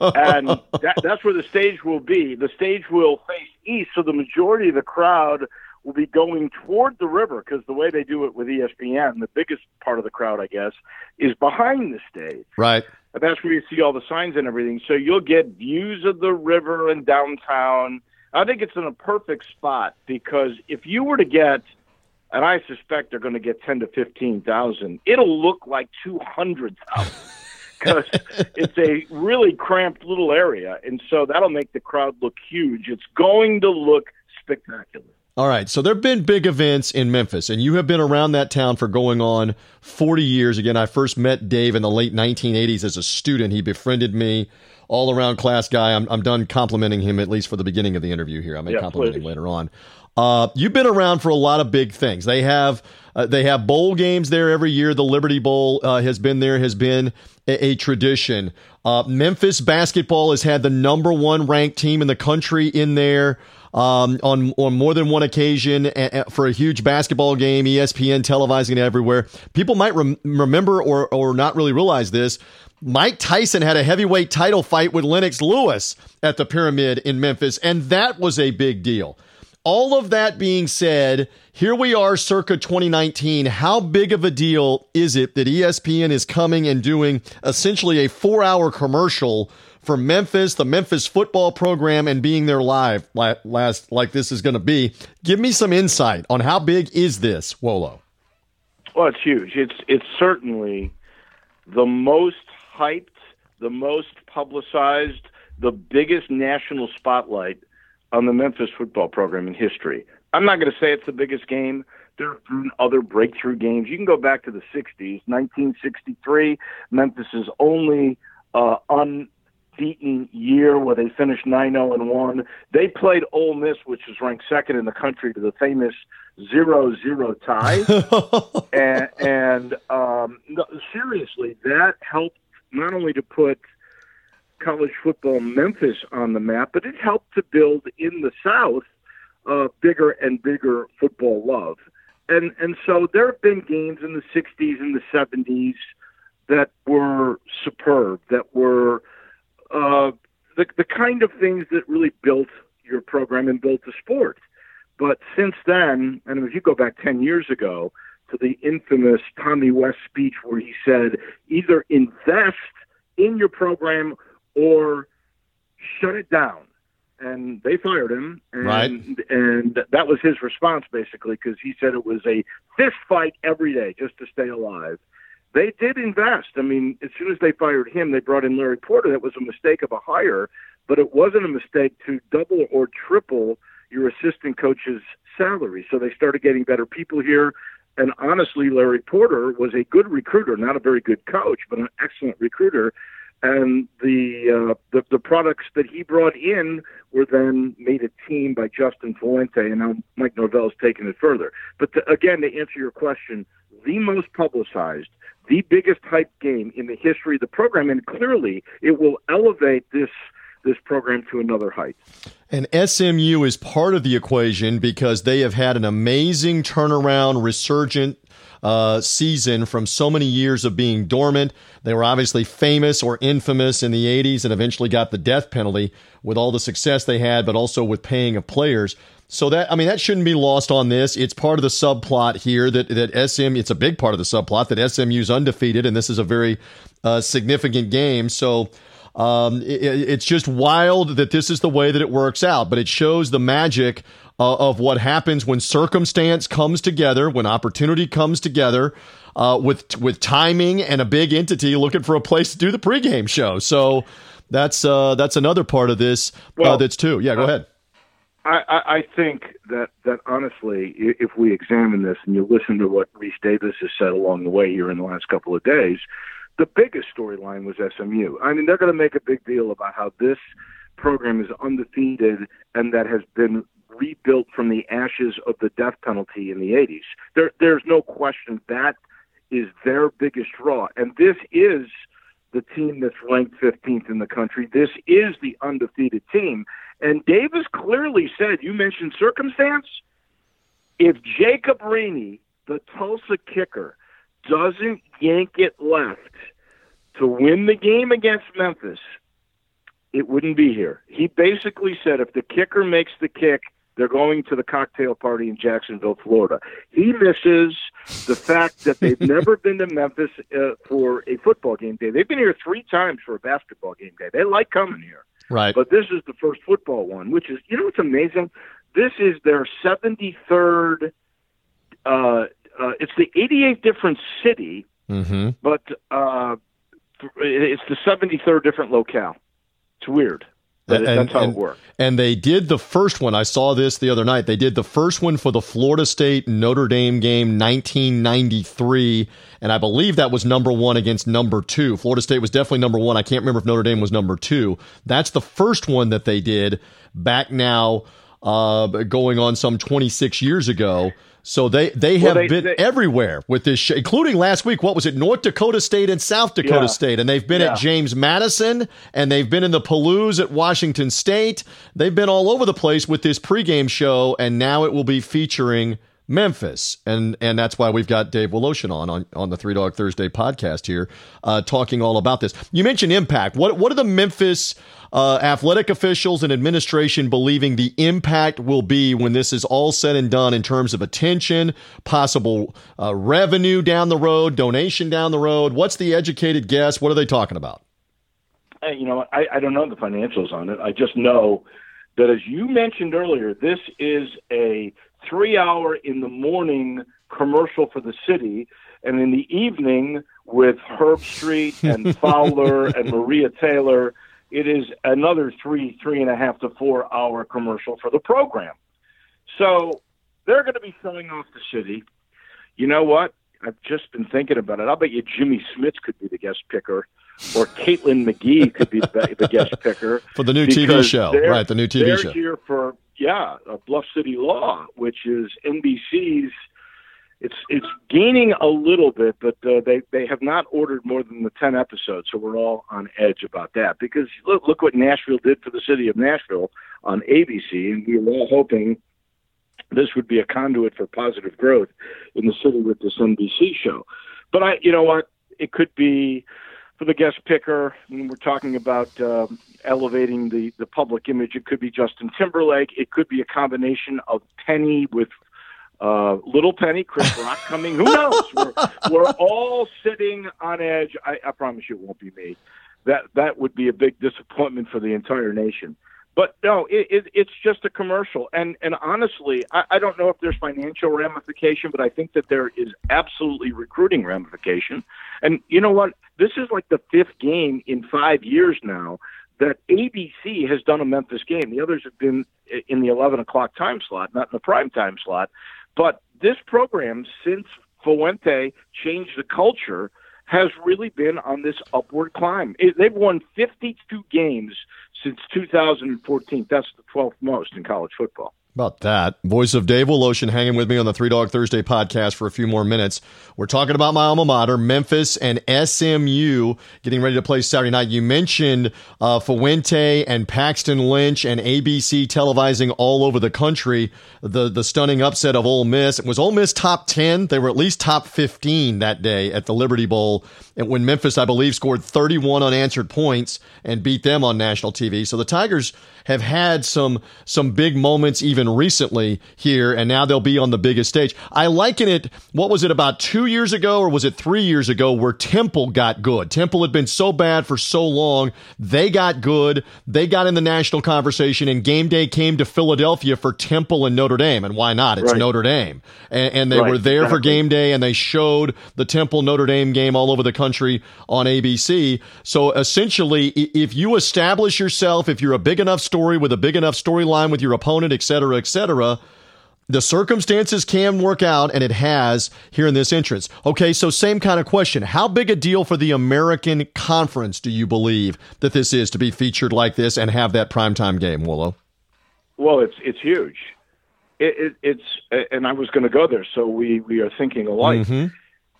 and that, that's where the stage will be. The stage will face east, so the majority of the crowd will be going toward the river because the way they do it with ESPN, the biggest part of the crowd, I guess, is behind the stage. Right. And that's where you see all the signs and everything. So you'll get views of the river and downtown. I think it's in a perfect spot because if you were to get, and I suspect they're going to get ten to fifteen thousand, it'll look like two hundred thousand because it's a really cramped little area, and so that'll make the crowd look huge. It's going to look spectacular. All right, so there have been big events in Memphis, and you have been around that town for going on 40 years. Again, I first met Dave in the late 1980s as a student. He befriended me, all around class guy. I'm, I'm done complimenting him, at least for the beginning of the interview here. I may yeah, compliment please. him later on. Uh, you've been around for a lot of big things. They have uh, they have bowl games there every year. The Liberty Bowl uh, has been there, has been a, a tradition. Uh, Memphis basketball has had the number one ranked team in the country in there. Um, on on more than one occasion for a huge basketball game, ESPN televising it everywhere. People might rem- remember or or not really realize this. Mike Tyson had a heavyweight title fight with Lennox Lewis at the Pyramid in Memphis, and that was a big deal. All of that being said, here we are circa 2019. How big of a deal is it that ESPN is coming and doing essentially a four hour commercial for Memphis, the Memphis football program, and being there live last like this is going to be? Give me some insight on how big is this, Wolo? Well, it's huge. It's it's certainly the most hyped, the most publicized, the biggest national spotlight on the Memphis football program in history. I'm not going to say it's the biggest game. There have been other breakthrough games. You can go back to the 60s, 1963. Memphis's only uh, un, undefeated year where they finished 9-0 and 1. They played Ole Miss, which was ranked second in the country, to the famous 0-0 tie. and and um, no, seriously, that helped not only to put college football Memphis on the map, but it helped to build in the South uh, bigger and bigger football love. And and so there have been games in the 60s and the 70s that were superb, that were uh, the the kind of things that really built your program and built the sport. But since then, and if you go back 10 years ago to the infamous Tommy West speech where he said, either invest in your program or shut it down. And they fired him, and right. and that was his response basically because he said it was a fist fight every day just to stay alive they did invest. I mean, as soon as they fired him, they brought in Larry Porter. That was a mistake of a hire, but it wasn't a mistake to double or triple your assistant coach's salary. So they started getting better people here. And honestly, Larry Porter was a good recruiter, not a very good coach, but an excellent recruiter. And the uh, the, the products that he brought in were then made a team by Justin Fuente, and now Mike Norvell's taken it further. But to, again, to answer your question, the most publicized the biggest hype game in the history of the program, and clearly it will elevate this this program to another height. And SMU is part of the equation because they have had an amazing turnaround, resurgent uh, season from so many years of being dormant. They were obviously famous or infamous in the 80s and eventually got the death penalty with all the success they had, but also with paying of players. So that I mean that shouldn't be lost on this. It's part of the subplot here that that SM. It's a big part of the subplot that SMU's undefeated, and this is a very uh, significant game. So um, it, it's just wild that this is the way that it works out. But it shows the magic uh, of what happens when circumstance comes together, when opportunity comes together. Uh, with with timing and a big entity looking for a place to do the pregame show, so that's uh, that's another part of this. Uh, well, that's too. Yeah, go ahead. I, I think that, that honestly, if we examine this and you listen to what Rece Davis has said along the way here in the last couple of days, the biggest storyline was SMU. I mean, they're going to make a big deal about how this program is undefeated and that has been rebuilt from the ashes of the death penalty in the 80s. There, there's no question that is their biggest draw. And this is the team that's ranked 15th in the country. This is the undefeated team. And Davis clearly said, you mentioned circumstance. If Jacob Rainey, the Tulsa kicker, doesn't yank it left to win the game against Memphis, it wouldn't be here. He basically said if the kicker makes the kick, they're going to the cocktail party in Jacksonville, Florida. He misses the fact that they've never been to Memphis uh, for a football game day. They've been here three times for a basketball game day. They like coming here. Right. But this is the first football one, which is, you know what's amazing? This is their 73rd, uh, uh, it's the 88th different city, mm-hmm. but uh, it's the 73rd different locale. It's weird. And, that's how and, it works. And they did the first one. I saw this the other night. They did the first one for the Florida State Notre Dame game, 1993, and I believe that was number one against number two. Florida State was definitely number one. I can't remember if Notre Dame was number two. That's the first one that they did back now, uh, going on some 26 years ago. So they they have well, they, been they, everywhere with this, show, including last week. What was it? North Dakota State and South Dakota yeah, State, and they've been yeah. at James Madison, and they've been in the Palouse at Washington State. They've been all over the place with this pregame show, and now it will be featuring Memphis, and and that's why we've got Dave Woloshin on on, on the Three Dog Thursday podcast here, uh, talking all about this. You mentioned impact. What what are the Memphis uh, athletic officials and administration believing the impact will be when this is all said and done in terms of attention, possible uh, revenue down the road, donation down the road? What's the educated guess? What are they talking about? You know, I, I don't know the financials on it. I just know that, as you mentioned earlier, this is a three hour in the morning commercial for the city, and in the evening with Herbstreit and Fowler and Maria Taylor, it is another three, three and a half to four hour commercial for the program. So they're going to be selling off the city. You know what? I've just been thinking about it. I'll bet you Jimmy Smits could be the guest picker or Caitlin McGee could be the, guest picker for the new TV show. Right, the new TV they're show. here for yeah, Bluff City Law, which is NBC's. It's it's gaining a little bit, but uh, they they have not ordered more than the ten episodes, so we're all on edge about that. Because look look what Nashville did for the city of Nashville on ABC, and we were all hoping this would be a conduit for positive growth in the city with this NBC show. But I, you know what, it could be for the guest picker. And we're talking about um, elevating the the public image. It could be Justin Timberlake. It could be a combination of Penny with uh, Little Penny, Chris Rock coming. Who knows? We're, we're all sitting on edge. I, I promise you, it won't be me. That that would be a big disappointment for the entire nation. But no, it, it, it's just a commercial. And and honestly, I, I don't know if there's financial ramification, but I think that there is absolutely recruiting ramification. And you know what? This is like the fifth game in five years now that ABC has done a Memphis game. The others have been in the 11 o'clock time slot, not in the prime time slot. But this program, since Fuente changed the culture, has really been on this upward climb. They've won 52 games since 2014. That's the 12th most in college football. About that. Voice of Dave Woloshin hanging with me on the Three Dog Thursday podcast for a few more minutes. We're talking about my alma mater, Memphis and SMU, getting ready to play Saturday night. You mentioned uh, Fuente and Paxton Lynch and ABC televising all over the country the, the stunning upset of Ole Miss. It was Ole Miss top 10. They were at least top 15 that day at the Liberty Bowl when Memphis, I believe, scored 31 unanswered points and beat them on national TV. So the Tigers have had some some big moments even recently here, and now they'll be on the biggest stage. I liken it. What was it about two years ago, or was it three years ago, where Temple got good? Temple had been so bad for so long, they got good. They got in the national conversation, and game day came to Philadelphia for Temple and Notre Dame, and why not? It's right. Notre Dame, and, and they right, were there exactly. for game day, and they showed the Temple Notre Dame game all over the country on ABC. So essentially, if you establish yourself, if you're a big enough story with a big enough storyline with your opponent, et cetera, et cetera, the circumstances can work out, and it has here in this entrance. Okay, so same kind of question. How big a deal for the American Conference do you believe that this is to be featured like this and have that primetime game, Wolo? Well, it's it's huge. It, it, it's and I was going to go there, so we we are thinking alike. Mm-hmm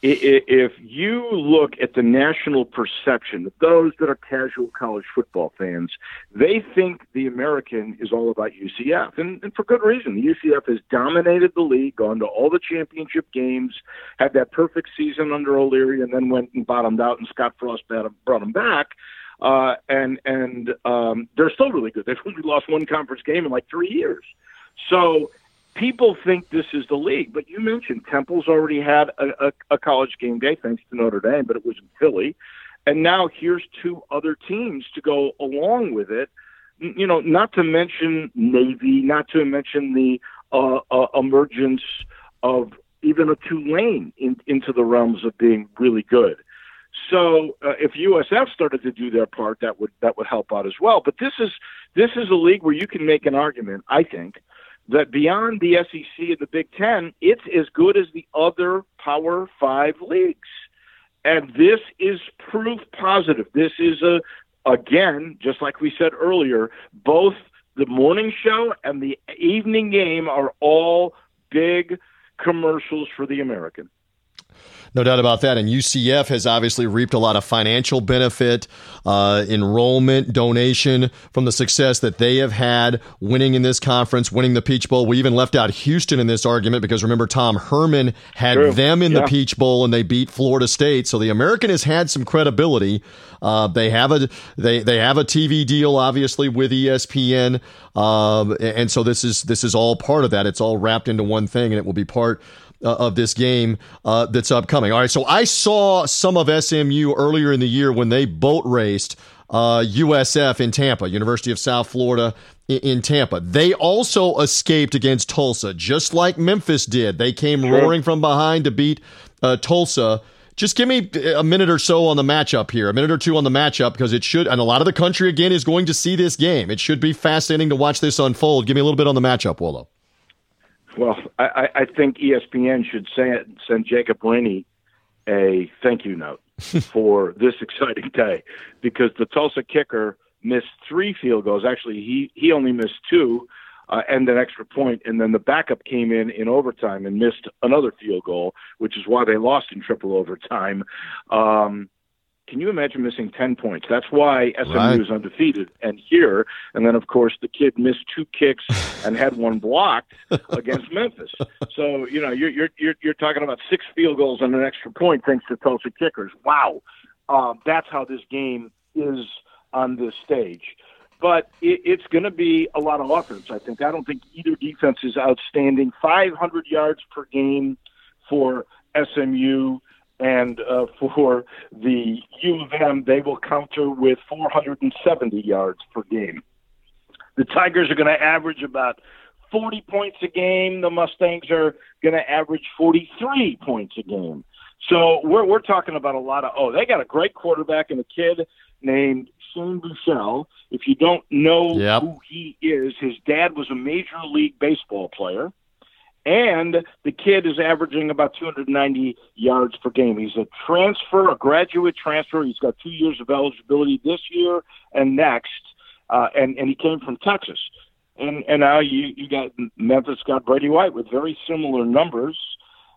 if you look at the national perception, of those that are casual college football fans, they think the American is all about UCF, and, and for good reason. UCF has dominated the league, gone to all the championship games, had that perfect season under O'Leary, and then went and bottomed out, and Scott Frost brought them back. Uh, and and um, they're still really good. They've only lost one conference game in like three years. So people think this is the league, but you mentioned Temple's already had a, a, a college game day thanks to Notre Dame, but it was in Philly, and now here's two other teams to go along with it. You know, not to mention Navy, not to mention the uh, uh, emergence of even a Tulane in, into the realms of being really good. So uh, if USF started to do their part, that would that would help out as well. But this is this is a league where you can make an argument, I think, that beyond the SEC and the Big Ten, it's as good as the other Power Five leagues. And this is proof positive. This is a, again, just like we said earlier, both the morning show and the evening game are all big commercials for the American. No doubt about that. And UCF has obviously reaped a lot of financial benefit, uh, enrollment, donation from the success that they have had winning in this conference, winning the Peach Bowl. We even left out Houston in this argument because remember, Tom Herman had True. them in yeah. the Peach Bowl and they beat Florida State. So the American has had some credibility. Uh, they have a they they have a TV deal, obviously, with ESPN, um, and so this is this is all part of that. It's all wrapped into one thing, and it will be part uh, of this game uh, that's upcoming. All right, so I saw some of SMU earlier in the year when they boat raced uh, USF in Tampa, University of South Florida in, in, Tampa. They also escaped against Tulsa, just like Memphis did. They came sure. roaring from behind to beat uh, Tulsa. Just give me a minute or so on the matchup here, a minute or two on the matchup, because it should, and a lot of the country again is going to see this game. It should be fascinating to watch this unfold. Give me a little bit on the matchup, Wolo. Well, I, I think ESPN should send, send Jacob Laney a thank you note for this exciting day because the Tulsa kicker missed three field goals. Actually, he he only missed two uh, and an extra point, and then the backup came in in overtime and missed another field goal, which is why they lost in triple overtime. Um, can you imagine missing 10 points? That's why SMU right. is undefeated. And here, and then of course the kid missed two kicks and had one blocked against Memphis. So, you know, you're, you're, you're, you're talking about six field goals and an extra point thanks to Tulsa kickers. Wow. Um, that's how this game is on this stage. But it, it's going to be a lot of offense, I think. I don't think either defense is outstanding. 500 yards per game for SMU and uh, for the U of M, they will counter with 470 yards per game. The Tigers are going to average about 40 points a game. The Mustangs are going to average 43 points a game. So we're we're talking about a lot of oh, they got a great quarterback and a kid named Shane Buechele. If you don't know yep. who he is, his dad was a major league baseball player and the kid is averaging about 290 yards per game. He's a transfer, a graduate transfer. He's got two years of eligibility this year and next, uh, and and he came from Texas. And and now you you got Memphis got Brady White with very similar numbers.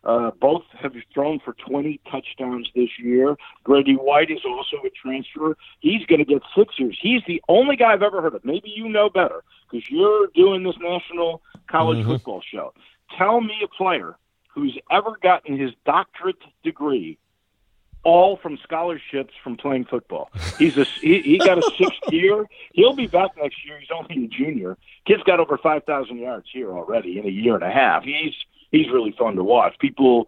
Uh, both have thrown for 20 touchdowns this year. Brady White is also a transfer. He's going to get six years. He's the only guy I've ever heard of. Maybe you know better because you're doing this national college mm-hmm. football show. Tell me a player who's ever gotten his doctorate degree all from scholarships from playing football. He's a he, he got a sixth year. He'll be back next year. He's only a junior. Kid's got over five thousand yards here already in a year and a half. He's he's really fun to watch. People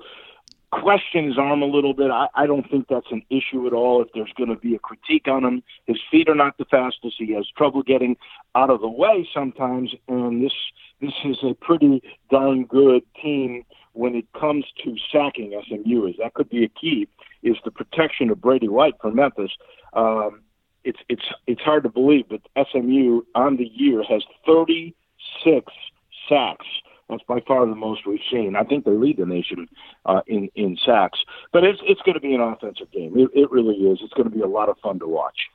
question his arm a little bit. I, I don't think that's an issue at all. If there's going to be a critique on him, his feet are not the fastest. He has trouble getting out of the way sometimes, and this this is a pretty darn good team when it comes to sacking SMU. That could be a key is the protection of Brady White from Memphis. Um, it's it's it's hard to believe, but SMU on the year has 36 sacks that's by far the most we've seen. I think they lead the nation uh, in in sacks. But it's it's going to be an offensive game. It, it really is. It's going to be a lot of fun to watch.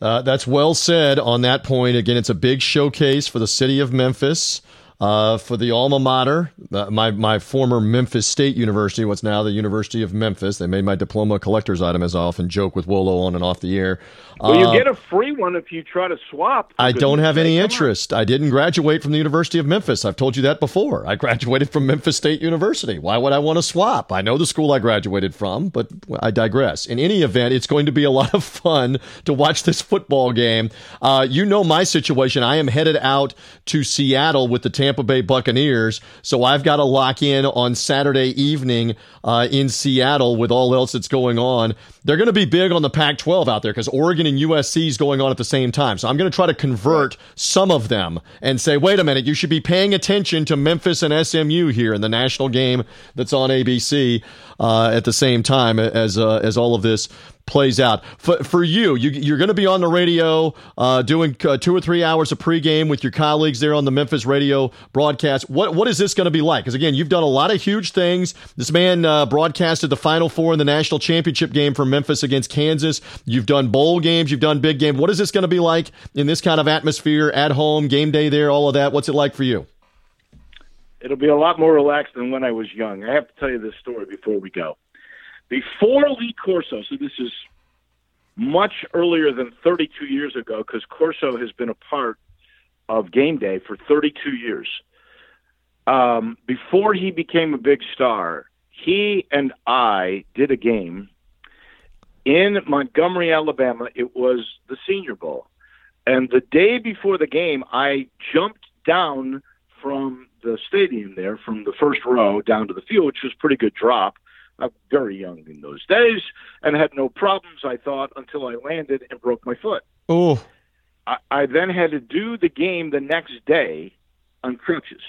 Uh, that's well said on that point. Again, it's a big showcase for the city of Memphis uh, for the alma mater, uh, my my former Memphis State University, what's now the University of Memphis. They made my diploma a collector's item, as I often joke with Wolo on and off the air. Well, you uh, get a free one if you try to swap. I don't have any interest. I didn't graduate from the University of Memphis. I've told you that before. I graduated from Memphis State University. Why would I want to swap? I know the school I graduated from, but I digress. In any event, it's going to be a lot of fun to watch this football game. Uh, you know my situation. I am headed out to Seattle with the Tampa Tampa Bay Buccaneers. So I've got to lock in on Saturday evening uh, in Seattle with all else that's going on. They're going to be big on the Pac 12 out there because Oregon and USC is going on at the same time. So I'm going to try to convert some of them and say, wait a minute, you should be paying attention to Memphis and SMU here in the national game that's on ABC uh, at the same time as, uh, as all of this plays out. For, for you, you are going to be on the radio uh, doing uh, two or three hours of pregame with your colleagues there on the Memphis radio broadcast. What what is this going to be like? Because again, you've done a lot of huge things. This man uh, broadcasted the Final Four in the national championship game for Memphis against Kansas. You've done bowl games. You've done big games. What is this going to be like in this kind of atmosphere at home, game day there, all of that? What's it like for you? It'll be a lot more relaxed than when I was young. I have to tell you this story before we go. Before Lee Corso, so this is much earlier than 32 years ago, because Corso has been a part of Game Day for 32 years. Um, before he became a big star, he and I did a game in Montgomery, Alabama. It was the Senior Bowl. And the day before the game, I jumped down from the stadium there, from the first row down to the field, which was a pretty good drop. I'm very young in those days and had no problems, I thought, until I landed and broke my foot. Oh. I, I then had to do the game the next day on crutches.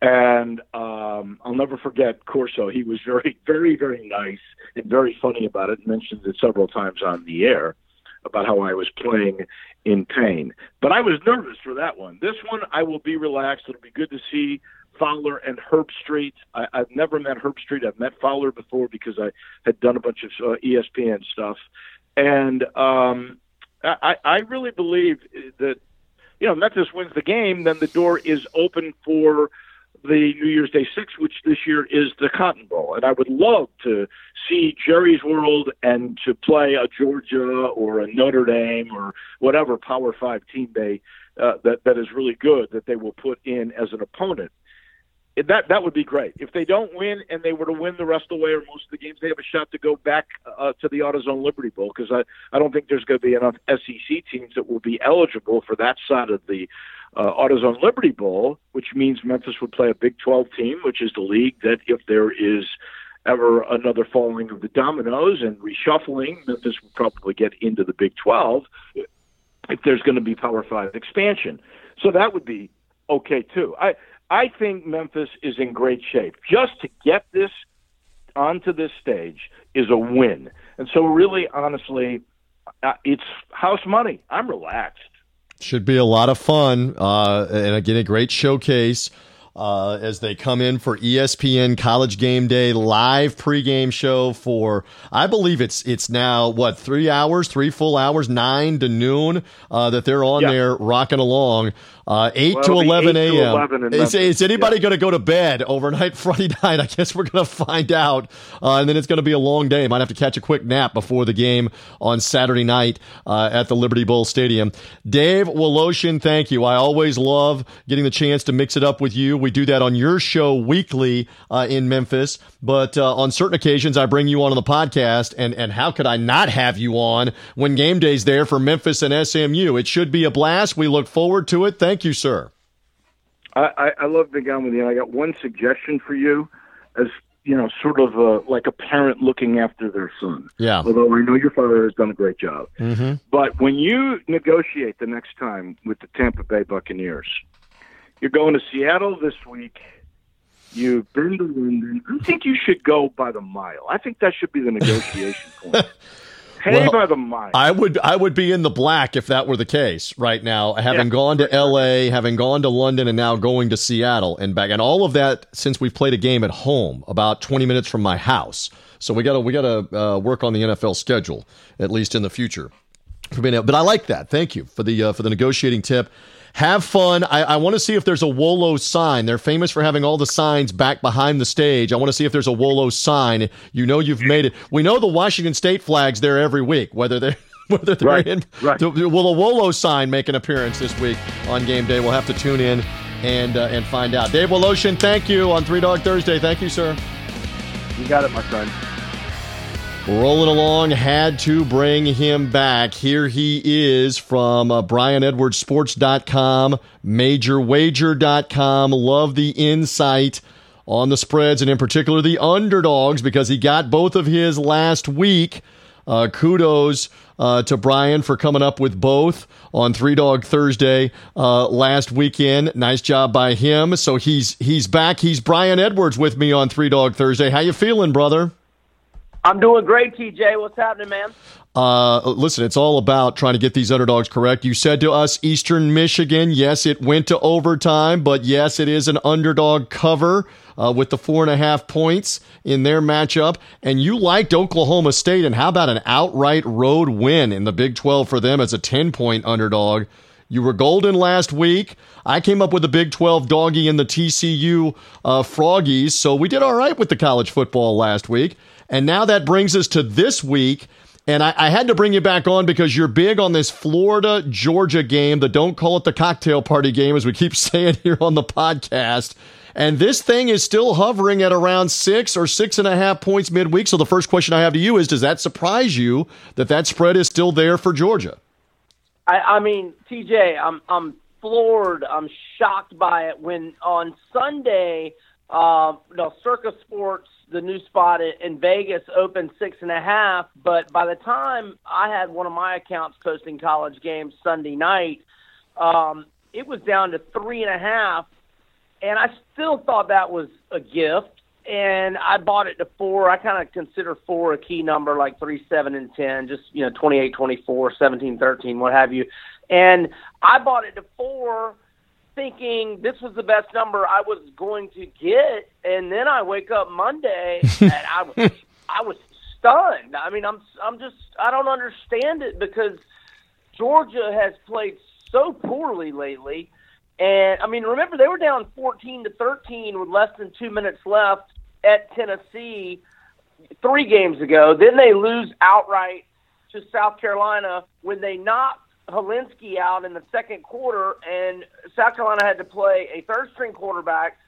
And um, I'll never forget Corso. He was very, very, very nice and very funny about it. Mentioned it several times on the air. about how I was playing in pain. But I was nervous for that one. This one, I will be relaxed. It'll be good to see Fowler and Herbstreit. I, I've never met Herbstreit. I've met Fowler before because I had done a bunch of uh, ESPN stuff, and um, I, I really believe that you know Memphis wins the game, then the door is open for the New Year's Day Six, which this year is the Cotton Bowl, and I would love to see Jerry's World and to play a Georgia or a Notre Dame or whatever Power Five team they uh, that that is really good that they will put in as an opponent that that would be great. If they don't win and they were to win the rest of the way or most of the games, they have a shot to go back uh, to the AutoZone Liberty Bowl because I I don't think there's going to be enough SEC teams that will be eligible for that side of the uh, AutoZone Liberty Bowl, which means Memphis would play a Big 12 team, which is the league that if there is ever another falling of the dominoes and reshuffling, Memphis would probably get into the Big 12 if there's going to be Power Five expansion. So that would be okay too. I I think Memphis is in great shape. Just to get this onto this stage is a win. And so, really, honestly, uh, it's house money. I'm relaxed. Should be a lot of fun. Uh, and again, a great showcase uh, as they come in for ESPN College Game Day live pregame show for I believe it's it's now what three hours, three full hours, nine to noon uh, that they're on yeah. there rocking along. Uh, 8 well, to 11 a.m. Is, is, anybody yeah. going to go to bed overnight Friday night? I guess we're going to find out. Uh, and then it's going to be a long day. Might have to catch a quick nap before the game on Saturday night uh, at the Liberty Bowl Stadium. Dave Woloshin, thank you. I always love getting the chance to mix it up with you. We do that on your show weekly uh, in Memphis. But uh, on certain occasions, I bring you on on the podcast. And, and how could I not have you on when game day's there for Memphis and SMU? It should be a blast. We look forward to it. Thank Thank you, sir. I, I love being on with you. I got one suggestion for you, as you know, sort of a, like a parent looking after their son. Yeah. Although I know your father has done a great job. Mm-hmm. But when you negotiate the next time with the Tampa Bay Buccaneers, you're going to Seattle this week. You've been to London. I think you should go by the mile. I think that should be the negotiation point. Pay well, by the mile. I would I would be in the black if that were the case right now. Having yeah, gone to L.A., having gone to London, and now going to Seattle and back, and all of that since we've played a game at home, about twenty minutes from my house. So we got to we got to uh, work on the NFL schedule at least in the future. But I like that. Thank you for the uh, for the negotiating tip have fun. I, I want to see if there's a Wolo sign. They're famous for having all the signs back behind the stage. I want to see if there's a Wolo sign. You know you've made it. We know the Washington State flag's there every week, whether they're whether they're right, in. Right. Will a Wolo sign make an appearance this week on game day? We'll have to tune in and uh, and find out. Dave Woloshin, thank you on Three Dog Thursday. Thank you, sir. You got it, my friend. Rolling along, had to bring him back. Here he is from uh, BrianEdwardsSports.com, MajorWager.com. Love the insight on the spreads and in particular the underdogs because he got both of his last week. Uh, kudos uh, to Brian for coming up with both on Three Dog Thursday uh, last weekend. Nice job by him. So he's he's back. He's Brian Edwards with me on Three Dog Thursday. How you feeling, brother? I'm doing great, TJ. What's happening, man? Uh, listen, it's all about trying to get these underdogs correct. You said to us, Eastern Michigan, yes, it went to overtime, but yes, it is an underdog cover uh, with the four and a half points in their matchup. And you liked Oklahoma State, and how about an outright road win in the Big 12 for them as a 10 point underdog? You were golden last week. I came up with a Big 12 doggy in the TCU uh, Froggies, so we did all right with the college football last week. And now that brings us to this week. And I, I, had to bring you back on because you're big on this Florida Georgia game, the don't call it the cocktail party game, as we keep saying here on the podcast. And this thing is still hovering at around six or six and a half points midweek. So the first question I have to you is Does that surprise you that that spread is still there for Georgia? I, I mean, TJ, I'm, I'm floored. I'm shocked by it. When on Sunday, uh, know, Circa Sports the new spot in Vegas opened six and a half, but by the time I had one of my accounts posting college games Sunday night, um, it was down to three and a half, and I still thought that was a gift. and I bought it to four. I kind of consider four a key number, like three, seven, and ten. Just you know, twenty eight, twenty four, seventeen, thirteen, what have you. And I bought it to four, thinking this was the best number I was going to get. And then I wake up Monday and I was I was stunned. I mean, I'm I'm just I don't understand it because Georgia has played so poorly lately. And I mean, remember they were down 14 to 13 with less than two minutes left at Tennessee three games ago. Then they lose outright to South Carolina when they knocked Hilinski out in the second quarter, and South Carolina had to play a third string quarterback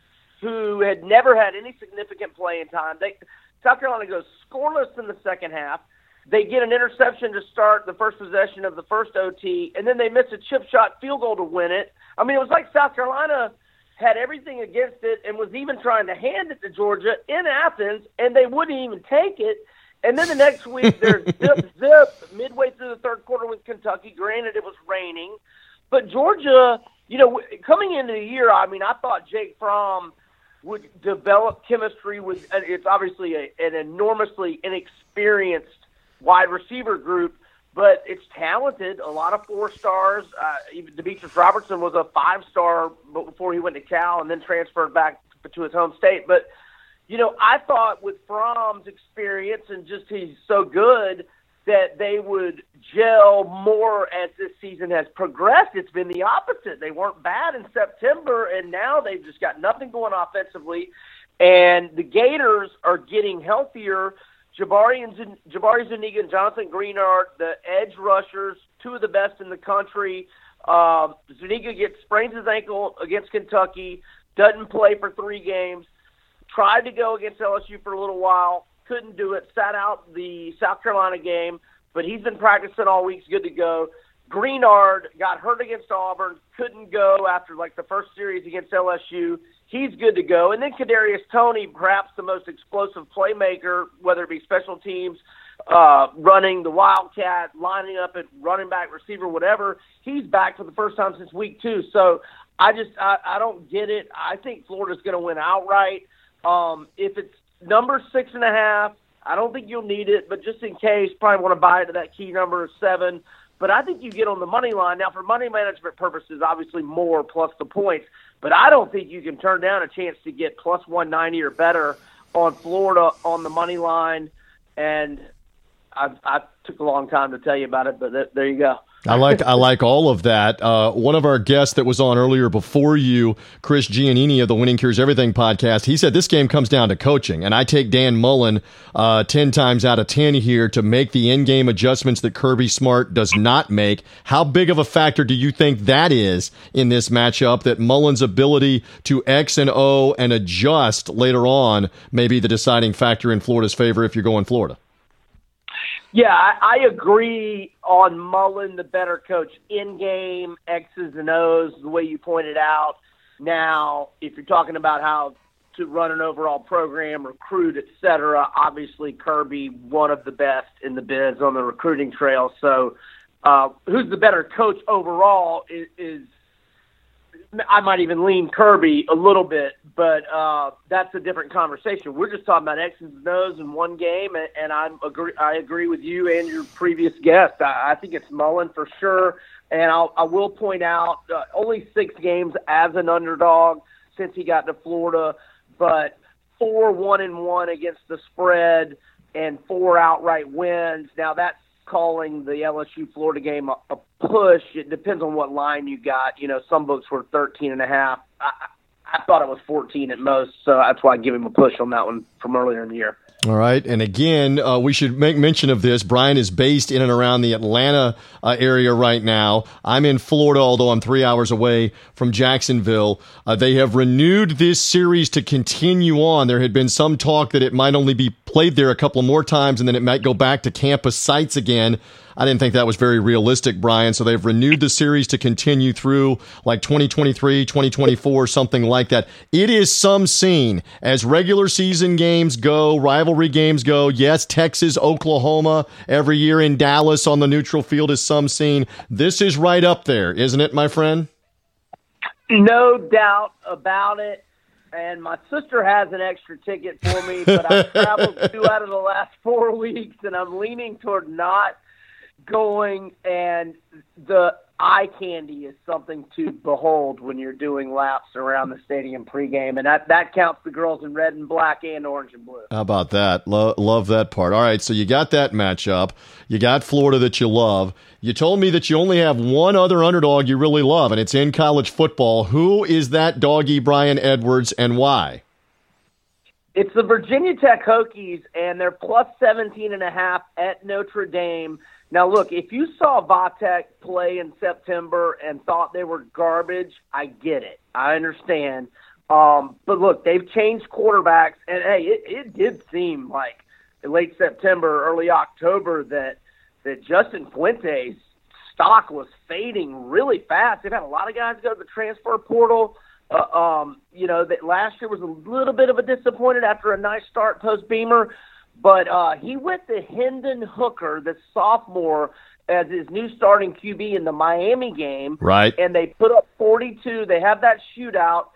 who had never had any significant playing time. They South Carolina goes scoreless in the second half. They get an interception to start the first possession of the first OT, and then they miss a chip shot field goal to win it. I mean, it was like South Carolina had everything against it and was even trying to hand it to Georgia in Athens, and they wouldn't even take it. And then the next week, they're zip zip midway through the third quarter with Kentucky. Granted, it was raining, but Georgia, you know, coming into the year, I mean, I thought Jake Fromm would develop chemistry with. It's obviously a, an enormously inexperienced wide receiver group, but it's talented. A lot of four stars. Uh, even Demetris Robertson was a five star before he went to Cal and then transferred back to his home state. But you know, I thought with Fromm's experience and just he's so good that they would gel more as this season has progressed. It's been the opposite. They weren't bad in September, and now they've just got nothing going offensively. And the Gators are getting healthier Jabari and Jabari Zuniga and Jonathan Greenard, the edge rushers, two of the best in the country. Um, Zuniga gets sprains his ankle against Kentucky, doesn't play for three games. Tried to go against LSU for a little while, couldn't do it. Sat out the South Carolina game, but he's been practicing all week. Good to go. Greenard got hurt against Auburn, couldn't go after like the first series against LSU he's good to go. And then Kadarius Toney, perhaps the most explosive playmaker, whether it be special teams, uh, running the Wildcat, lining up at running back, receiver, whatever. He's back for the first time since week two. So I just I, I don't get it. I think Florida's going to win outright. Um, if it's number six and a half, I don't think you'll need it, but just in case, probably want to buy it to that key number of seven. But I think you get on the money line now for money management purposes. Obviously, more plus the points. But I don't think you can turn down a chance to get plus 190 or better on Florida on the money line. And I, I took a long time to tell you about it, but th- there you go. I like I like all of that. Uh, one of our guests that was on earlier before you, Chris Giannini of the Winning Cures Everything podcast, he said this game comes down to coaching, and I take Dan Mullen uh, ten times out of ten here to make the in-game adjustments that Kirby Smart does not make. How big of a factor do you think that is in this matchup? That Mullen's ability to X and O and adjust later on may be the deciding factor in Florida's favor if you're going Florida. Yeah, I, I agree on Mullen, the better coach in game, X's and O's, the way you pointed out. Now, if you're talking about how to run an overall program, recruit, et cetera, obviously Kirby, one of the best in the biz on the recruiting trail. So, uh, who's the better coach overall is, is I might even lean Kirby a little bit, but uh, that's a different conversation. We're just talking about X's and O's in one game, and, and I agree. I agree with you and your previous guest. I, I think it's Mullen for sure, and I'll, I will point out uh, only six games as an underdog since he got to Florida, but four one and one against the spread and four outright wins. Now that's calling the LSU Florida game a, a push. It depends on what line you got. You know, some books were 13 and a half. I, I thought it was 14 at most, so that's why I give him a push on that one from earlier in the year. All right. And again, uh, we should make mention of this. Brian is based in and around the Atlanta uh, area right now. I'm in Florida, although I'm three hours away from Jacksonville. Uh, they have renewed this series to continue on. There had been some talk that it might only be played there a couple more times and then it might go back to campus sites again. I didn't think that was very realistic, Brian. So they've renewed the series to continue through like 2023, 2024, something like that. It is some scene as regular season games go, rivalry games go. Yes, Texas, Oklahoma every year in Dallas on the neutral field is some scene. This is right up there, isn't it, my friend? No doubt about it. and my sister has an extra ticket for me, but I've traveled two out of the last four weeks, and I'm leaning toward not going. And the eye candy is something to behold when you're doing laps around the stadium pregame, and that that counts the girls in red and black and orange and blue. How about that? Lo- love that part. All right, so you got that matchup. You got Florida that you love. You told me that you only have one other underdog you really love, and it's in college football. Who is that doggy, Brian Edwards, and why? It's the Virginia Tech Hokies, and they're plus 17 and a half at Notre Dame. Now, look, if you saw Vatek play in September and thought they were garbage, I get it. I understand. Um, but look, they've changed quarterbacks, and hey, it, it did seem like late September, early October that that Justin Fuente's stock was fading really fast. They've had a lot of guys go to the transfer portal. Uh, um, you know that last year was a little bit of a disappointed after a nice start post Beamer. But uh, he went to Hendon Hooker, the sophomore, as his new starting QB in the Miami game. Right. And they put up 42. They have that shootout,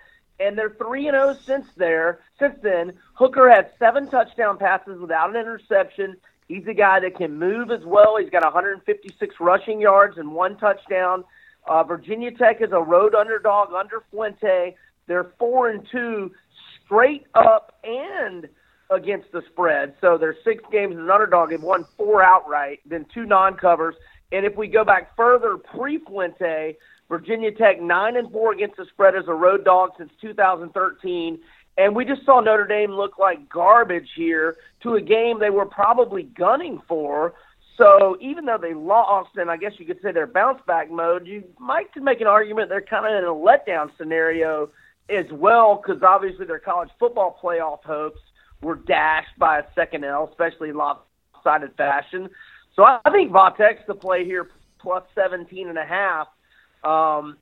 and they're three and zero oh since there. Since then, Hooker had seven touchdown passes without an interception. He's a guy that can move as well. He's got 156 rushing yards and one touchdown. Uh, Virginia Tech is a road underdog under Fuente. They're four and two straight up and against the spread. So there's six games as an underdog. They've won four outright, then two non-covers. And if we go back further, pre-Fuente, Virginia Tech nine and four against the spread as a road dog since 2013. And we just saw Notre Dame look like garbage here to a game they were probably gunning for. So even though they lost, and I guess you could say they're bounce back mode, you might make an argument they're kind of in a letdown scenario as well, because obviously their college football playoff hopes were dashed by a second L, especially in lopsided fashion. So I think Vatek's the play here, plus 17 and a half. Um,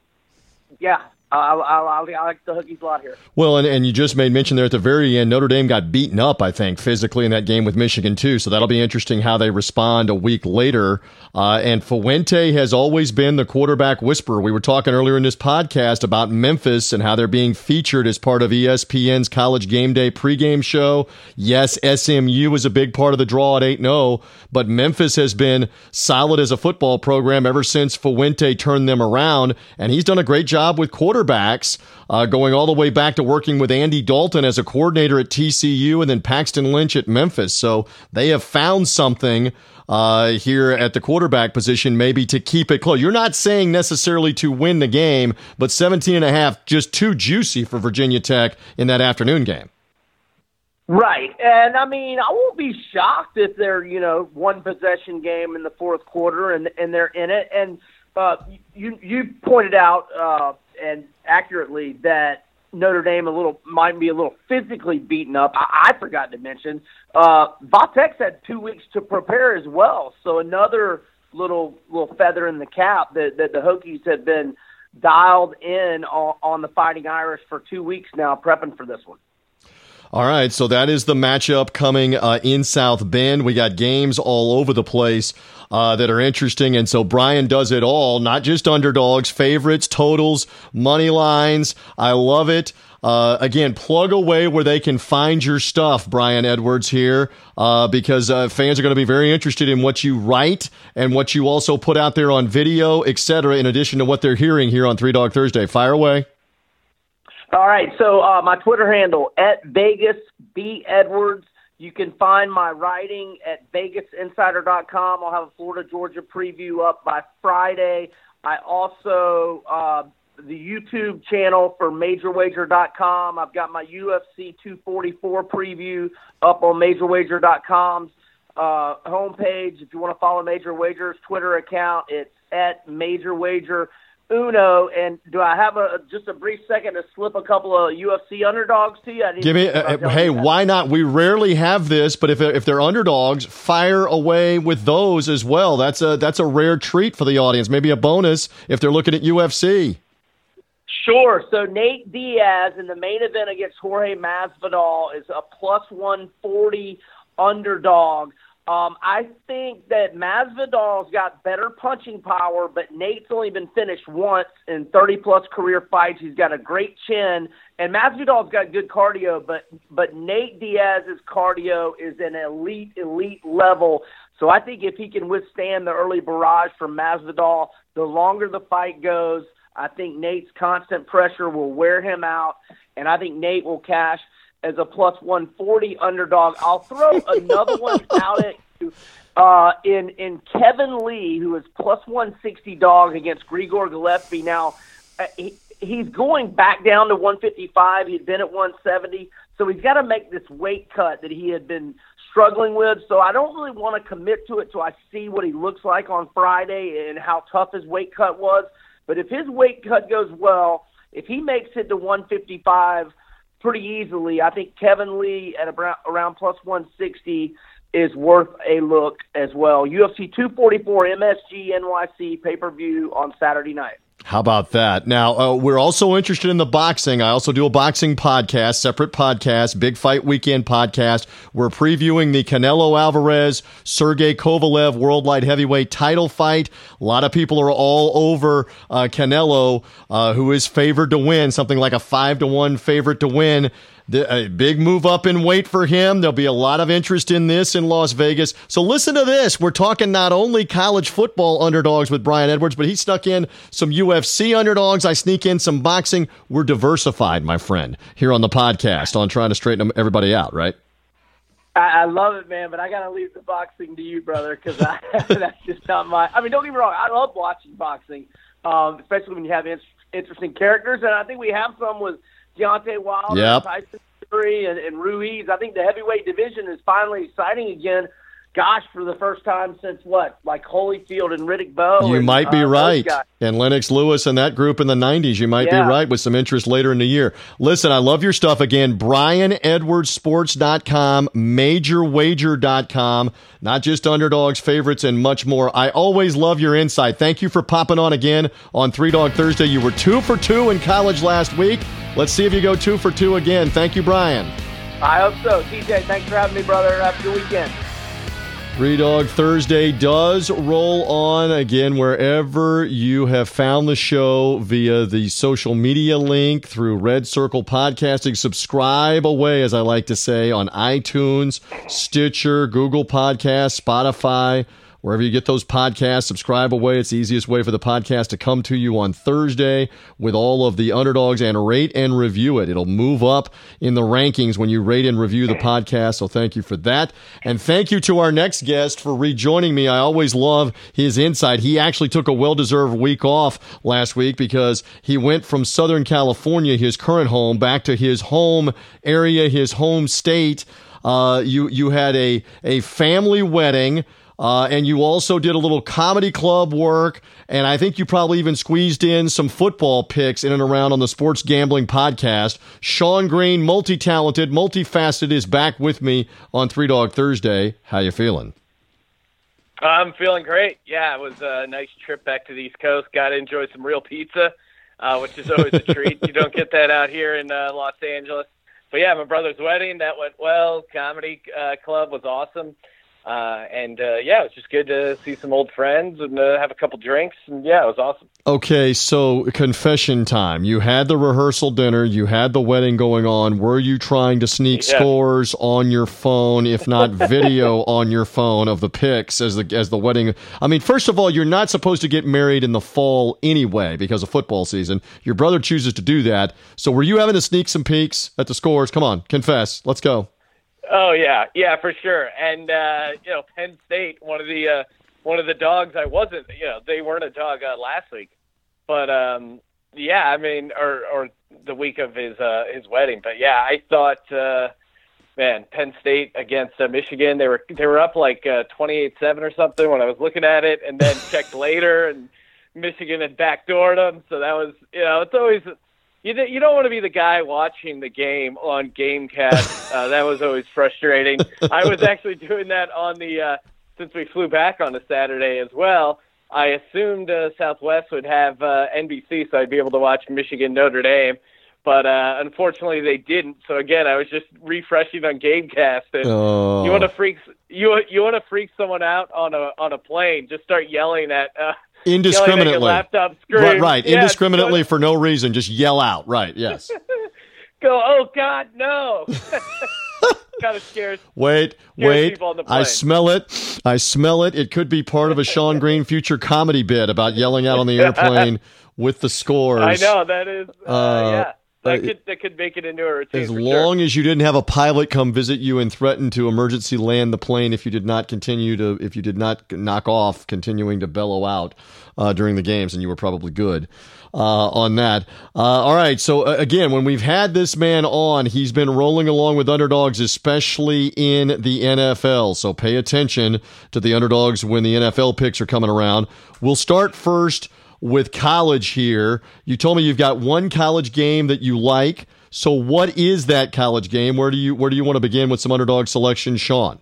yeah, I, I, I, like the Hokies a lot here. Well, and, and you just made mention there at the very end, Notre Dame got beaten up, I think, physically in that game with Michigan, too. So that'll be interesting how they respond a week later. Uh, and Fuente has always been the quarterback whisperer. We were talking earlier in this podcast about Memphis and how they're being featured as part of ESPN's college game day pregame show. Yes, SMU was a big part of the draw at 8 0, but Memphis has been solid as a football program ever since Fuente turned them around. And he's done a great job with quarterbacks quarterbacks, uh, going all the way back to working with Andy Dalton as a coordinator at TCU and then Paxton Lynch at Memphis. So they have found something uh, here at the quarterback position, maybe to keep it close. You're not saying necessarily to win the game, but 17 and a half, just too juicy for Virginia Tech in that afternoon game. Right. And I mean, I won't be shocked if they're, you know, one possession game in the fourth quarter and, and they're in it. And, uh, you, you pointed out, uh, and accurately that Notre Dame a little might be a little physically beaten up. I, I forgot to mention uh, Vatek's had two weeks to prepare as well, so another little little feather in the cap that that the Hokies have been dialed in on, on the Fighting Irish for two weeks now, prepping for this one. All right, so that is the matchup coming uh, in South Bend. We got games all over the place uh, that are interesting, and so Brian does it all, not just underdogs, favorites, totals, money lines. I love it. Uh, again, plug away where they can find your stuff, Brian Edwards here, uh, because uh, fans are going to be very interested in what you write and what you also put out there on video, etc. In addition to what they're hearing here on Three Dog Thursday. Fire away. All right. So uh, my Twitter handle at Vegas B Edwards. You can find my writing at VegasInsider.com. I'll have a Florida Georgia preview up by Friday. I also uh, the YouTube channel for MajorWager.com. I've got my UFC 244 preview up on MajorWager.com's uh, homepage. If you want to follow Major Wagers Twitter account, it's at Major Wager. Uno, and do I have a just a brief second to slip a couple of UFC underdogs to you? Give me, uh, hey, why not? We rarely have this, but if if they're underdogs, fire away with those as well. That's a that's a rare treat for the audience. Maybe a bonus if they're looking at UFC. Sure. So Nate Diaz in the main event against Jorge Masvidal is a plus one forty underdog. Um, I think that Masvidal's got better punching power, but Nate's only been finished once in 30 plus career fights. He's got a great chin, and Masvidal's got good cardio, but but Nate Diaz's cardio is an elite elite level. So I think if he can withstand the early barrage from Masvidal, the longer the fight goes, I think Nate's constant pressure will wear him out, and I think Nate will cash as a plus 140 underdog. I'll throw another one out at you uh, in in Kevin Lee, who is plus 160 dog against Gregor Gillespie. Now uh, he, he's going back down to 155. He'd been at 170, so he's got to make this weight cut that he had been struggling with. So I don't really want to commit to it till I see what he looks like on Friday and how tough his weight cut was. But if his weight cut goes well, if he makes it to 155 pretty easily. I think Kevin Lee at around, around plus 160 is worth a look as well. UFC 244 MSG NYC pay per view on Saturday night. How about that? Now, uh, we're also interested in the boxing. I also do a boxing podcast, separate podcast, Big Fight Weekend podcast. We're previewing the Canelo Alvarez, Sergey Kovalev World Light Heavyweight title fight. A lot of people are all over uh, Canelo, uh, who is favored to win, something like a five to one favorite to win. The, a big move up in weight for him. There'll be a lot of interest in this in Las Vegas. So listen to this. We're talking not only college football underdogs with Brian Edwards, but he stuck in some UFC underdogs. I sneak in some boxing. We're diversified, my friend, here on the podcast on trying to straighten everybody out, right? I, love it, man, but I got to leave the boxing to you, brother, because that's just not my. I mean, don't get me wrong. I love watching boxing, um, especially when you have in- interesting characters, and I think we have some with – Deontay Wilder, yep. Tyson Fury, and, and Ruiz. I think the heavyweight division is finally exciting again. Gosh, for the first time since what, like Holyfield and Riddick Bowe. You and, might be uh, right. And Lennox Lewis and that group in the 90s. You might yeah. be right with some interest later in the year. Listen, I love your stuff again. BrianEdwardsSports.com, MajorWager.com, not just underdogs, favorites, and much more. I always love your insight. Thank you for popping on again on Three Dog Thursday. You were two for two in college last week. Let's see if you go two for two again. Thank you, Brian. I hope so. TJ, thanks for having me, brother. Have a good weekend. Three Dog Thursday does roll on again wherever you have found the show via the social media link through Red Circle Podcasting. Subscribe away, as I like to say, on iTunes, Stitcher, Google Podcasts, Spotify Wherever you get those podcasts, subscribe away. It's the easiest way for the podcast to come to you on Thursday with all of the underdogs and rate and review it. It'll move up in the rankings when you rate and review the podcast. So thank you for that. And thank you to our next guest for rejoining me. I always love his insight. He actually took a well deserved week off last week because he went from Southern California, his current home, back to his home area, his home state. Uh, you you had a a family wedding. Uh, and you also did a little comedy club work. And I think you probably even squeezed in some football picks in and around on the Sports Gambling Podcast. Sean Green, multi talented, multifaceted, is back with me on Three Dog Thursday. How you feeling? I'm feeling great. Yeah, it was a nice trip back to the East Coast. Got to enjoy some real pizza, uh, which is always a treat. You don't get that out here in uh, Los Angeles. But yeah, my brother's wedding that went well. Comedy uh, club was awesome. Uh, and uh, yeah, it was just good to see some old friends and uh, have a couple drinks. And yeah, it was awesome. Okay, so confession time. You had the rehearsal dinner, you had the wedding going on. Were you trying to sneak yeah. scores on your phone, if not video on your phone of the pics as the as the wedding? I mean, first of all, you're not supposed to get married in the fall anyway because of football season. Your brother chooses to do that. So were you having to sneak some peeks at the scores? Come on, confess. Let's go. Oh yeah, yeah, for sure. And uh, you know, Penn State, one of the uh, one of the dogs I wasn't, you know, they weren't a dog uh, last week, but um, yeah, I mean, or or the week of his uh, his wedding. But yeah, I thought, uh, man, Penn State against uh, Michigan, they were they were up like uh, twenty eight seven or something when I was looking at it, and then checked later, and Michigan had backdoored them. So that was, you know, it's always you you don't want to be the guy watching the game on GameCast. Uh, that was always frustrating. I was actually doing that on the uh, since we flew back on a Saturday as well. I assumed uh, Southwest would have uh, NBC, so I'd be able to watch Michigan Notre Dame. But uh, unfortunately, they didn't. So again, I was just refreshing on GameCast. And oh. you want to freak you you want to freak someone out on a on a plane? Just start yelling at. Uh, indiscriminately laptop screen. Right, right. Yeah, indiscriminately for no reason. Just yell out. Right, yes. Go, oh God, no! kind of scares. Wait, Scares wait. people on the I smell it. I smell it. It could be part of a Sean Green future comedy bit about yelling out on the airplane with the scores. I know that is. Uh, Uh, yeah, that uh, could that could make it into a routine. As long as you didn't have a pilot come visit you and threaten to emergency land the plane if you did not continue to, if you did not knock off, continuing to bellow out uh, during the games, and you were probably good uh, on that. Uh, all right. So uh, again, when we've had this man on, he's been rolling along with underdogs, especially in the NFL. So pay attention to the underdogs when the NFL picks are coming around. We'll start first with college here. You told me you've got one college game that you like. So what is that college game? Where do you where do you want to begin with some underdog selection, Sean?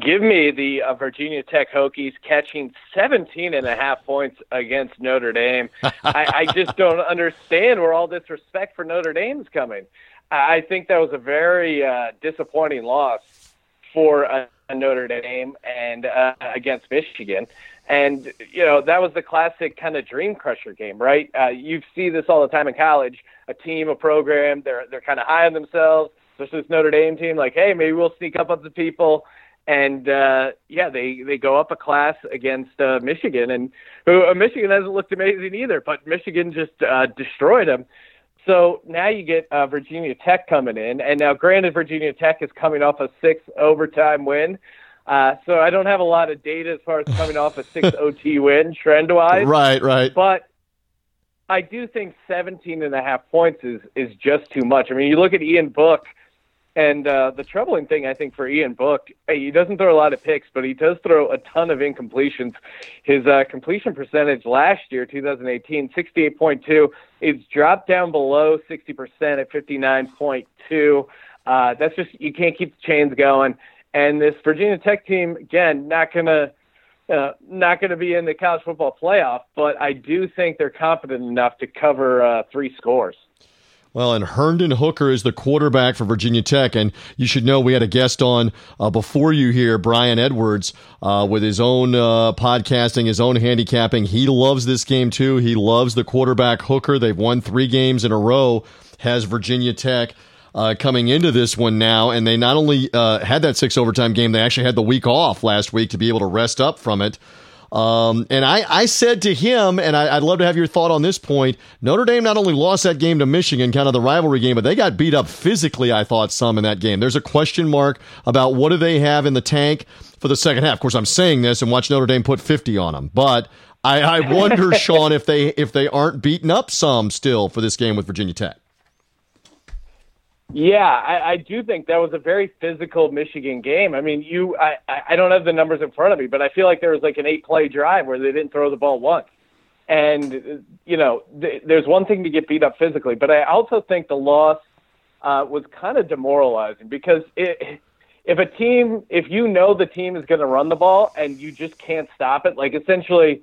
Give me the uh, Virginia Tech Hokies catching 17 and a half points against Notre Dame. I, I just don't understand where all this respect for Notre Dame is coming. I I think that was a very uh, disappointing loss for uh, Notre Dame and uh, against Michigan. And, you know, that was the classic kind of dream crusher game, right? Uh, you see this all the time in college. A team, a program, they're, they're kind of high on themselves, especially this Notre Dame team, like, hey, maybe we'll sneak up on the people and uh, yeah, they they go up a class against uh, Michigan, and who uh, Michigan hasn't looked amazing either, but Michigan just uh, destroyed them. So now you get uh, Virginia Tech coming in, and now granted, Virginia Tech is coming off a six overtime win. Uh, so I don't have a lot of data as far as coming off a six OT win trend wise. Right, right. But I do think 17 and a half points is, is just too much. I mean, you look at Ian Book, and uh, the troubling thing, I think, for Ian Book, he doesn't throw a lot of picks, but he does throw a ton of incompletions. His uh, completion percentage last year, 2018, 68.2, it's dropped down below 60% at 59.2. Uh, that's just, you can't keep the chains going. And this Virginia Tech team, again, not to. Uh, not to be in the college football playoff, but I do think they're confident enough to cover uh, three scores. Well, and Herndon Hooker is the quarterback for Virginia Tech, and you should know we had a guest on uh, before you here, Brian Edwards, uh, with his own uh, podcasting, his own handicapping. He loves this game too. He loves the quarterback Hooker. They've won three games in a row. Has Virginia Tech. Uh, coming into this one now, and they not only uh, had that six overtime game, they actually had the week off last week to be able to rest up from it. Um, and I, I said to him, and I, would love to have your thought on this point. Notre Dame not only lost that game to Michigan, kind of the rivalry game, but they got beat up physically. I thought some in that game. There's a question mark about what do they have in the tank for the second half. Of course, I'm saying this and watch Notre Dame put 50 on them, but I, I wonder, Sean, if they if they aren't beaten up some still for this game with Virginia Tech. Yeah, I, I do think that was a very physical Michigan game. I mean, you, I, I don't have the numbers in front of me, but I feel like there was like an eight-play drive where they didn't throw the ball once. And you know, th- there's one thing to get beat up physically, but I also think the loss uh, was kind of demoralizing because it, if a team, if you know the team is going to run the ball and you just can't stop it, like essentially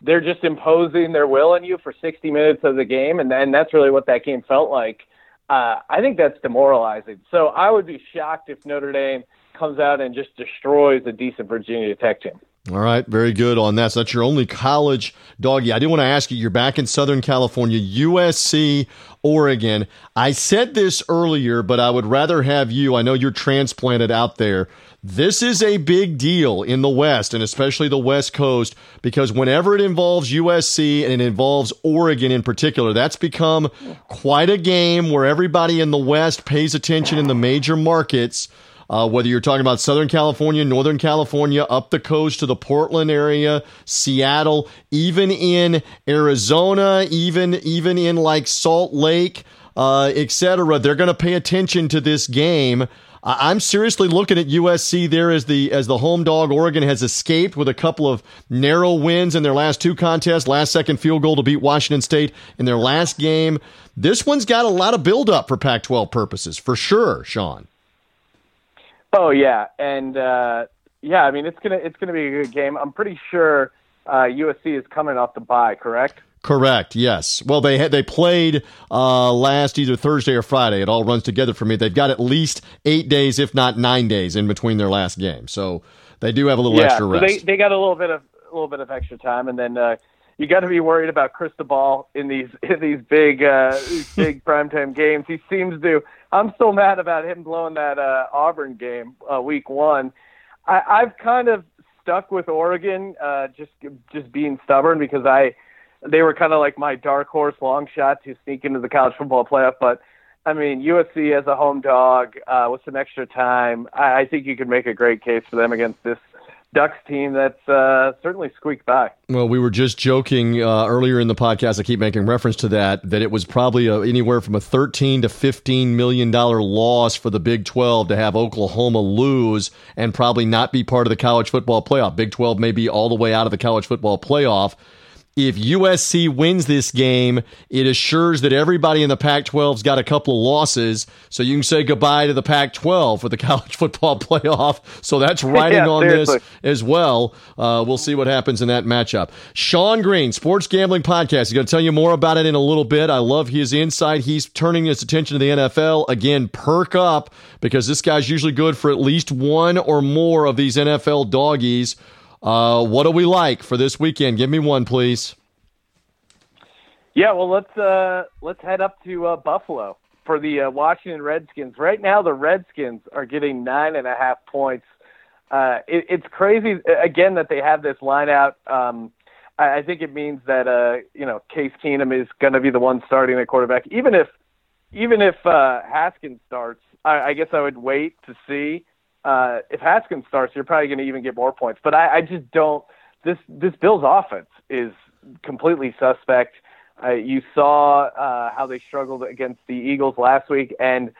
they're just imposing their will on you for 60 minutes of the game, and, and that's really what that game felt like uh, I think that's demoralizing. So I would be shocked if Notre Dame comes out and just destroys a decent Virginia Tech team. All right, very good on that. So that's your only college doggy. I did want to ask you. You're back in Southern California, USC, Oregon. I said this earlier, but I would rather have you. I know you're transplanted out there. This is a big deal in the West and especially the West Coast because whenever it involves USC and it involves Oregon in particular, that's become quite a game where everybody in the West pays attention in the major markets. Uh, whether you're talking about Southern California, Northern California, up the coast to the Portland area, Seattle, even in Arizona, even even in like Salt Lake, uh, etc. They're going to pay attention to this game. I'm seriously looking at USC there as the as the home dog. Oregon has escaped with a couple of narrow wins in their last two contests. Last second field goal to beat Washington State in their last game. This one's got a lot of build up for Pac-12 purposes, for sure, Sean. Oh yeah, and uh, yeah, I mean it's gonna it's gonna be a good game. I'm pretty sure uh, USC is coming off the bye, correct? Correct. Yes. Well, they had, they played uh, last either Thursday or Friday. It all runs together for me. They've got at least eight days, if not nine days, in between their last game. So they do have a little yeah, extra rest. So they they got a little bit of a little bit of extra time, and then uh, you got to be worried about Cristobal in these in these big uh, these big primetime games. He seems to. I'm still mad about him blowing that uh, Auburn game uh, week one. I, I've kind of stuck with Oregon, uh, just just being stubborn because I they were kind of like my dark horse long shot to sneak into the college football playoff. But I mean, USC as a home dog uh, with some extra time, I, I think you could make a great case for them against this Ducks team that's uh, certainly squeaked by. Well, we were just joking uh, earlier in the podcast. I keep making reference to that. That it was probably a, anywhere from a 13 to 15 million dollar loss for the Big 12 to have Oklahoma lose and probably not be part of the college football playoff. Big 12 may be all the way out of the college football playoff if USC wins this game, it assures that everybody in the Pac 12's got a couple of losses. So you can say goodbye to the Pac 12 for the college football playoff. So that's writing yeah, on seriously. this as well. Uh, we'll see what happens in that matchup. Sean Green, Sports Gambling Podcast. He's going to tell you more about it in a little bit. I love his insight. He's turning his attention to the NFL. Again, perk up because this guy's usually good for at least one or more of these NFL doggies. Uh, what do we like for this weekend? Give me one, please. Yeah, well, let's uh, let's head up to uh, Buffalo for the uh, Washington Redskins. Right now, the Redskins are getting nine and a half points. Uh, it, it's crazy again that they have this line out. Um, I, I think it means that uh, you know Case Keenum is going to be the one starting at quarterback. Even if even if uh, Haskins starts, I, I guess I would wait to see uh, if Haskins starts, you're probably going to even get more points. But I, I just don't. This this Bills offense is completely suspect. Uh, you saw uh, how they struggled against the Eagles last week, and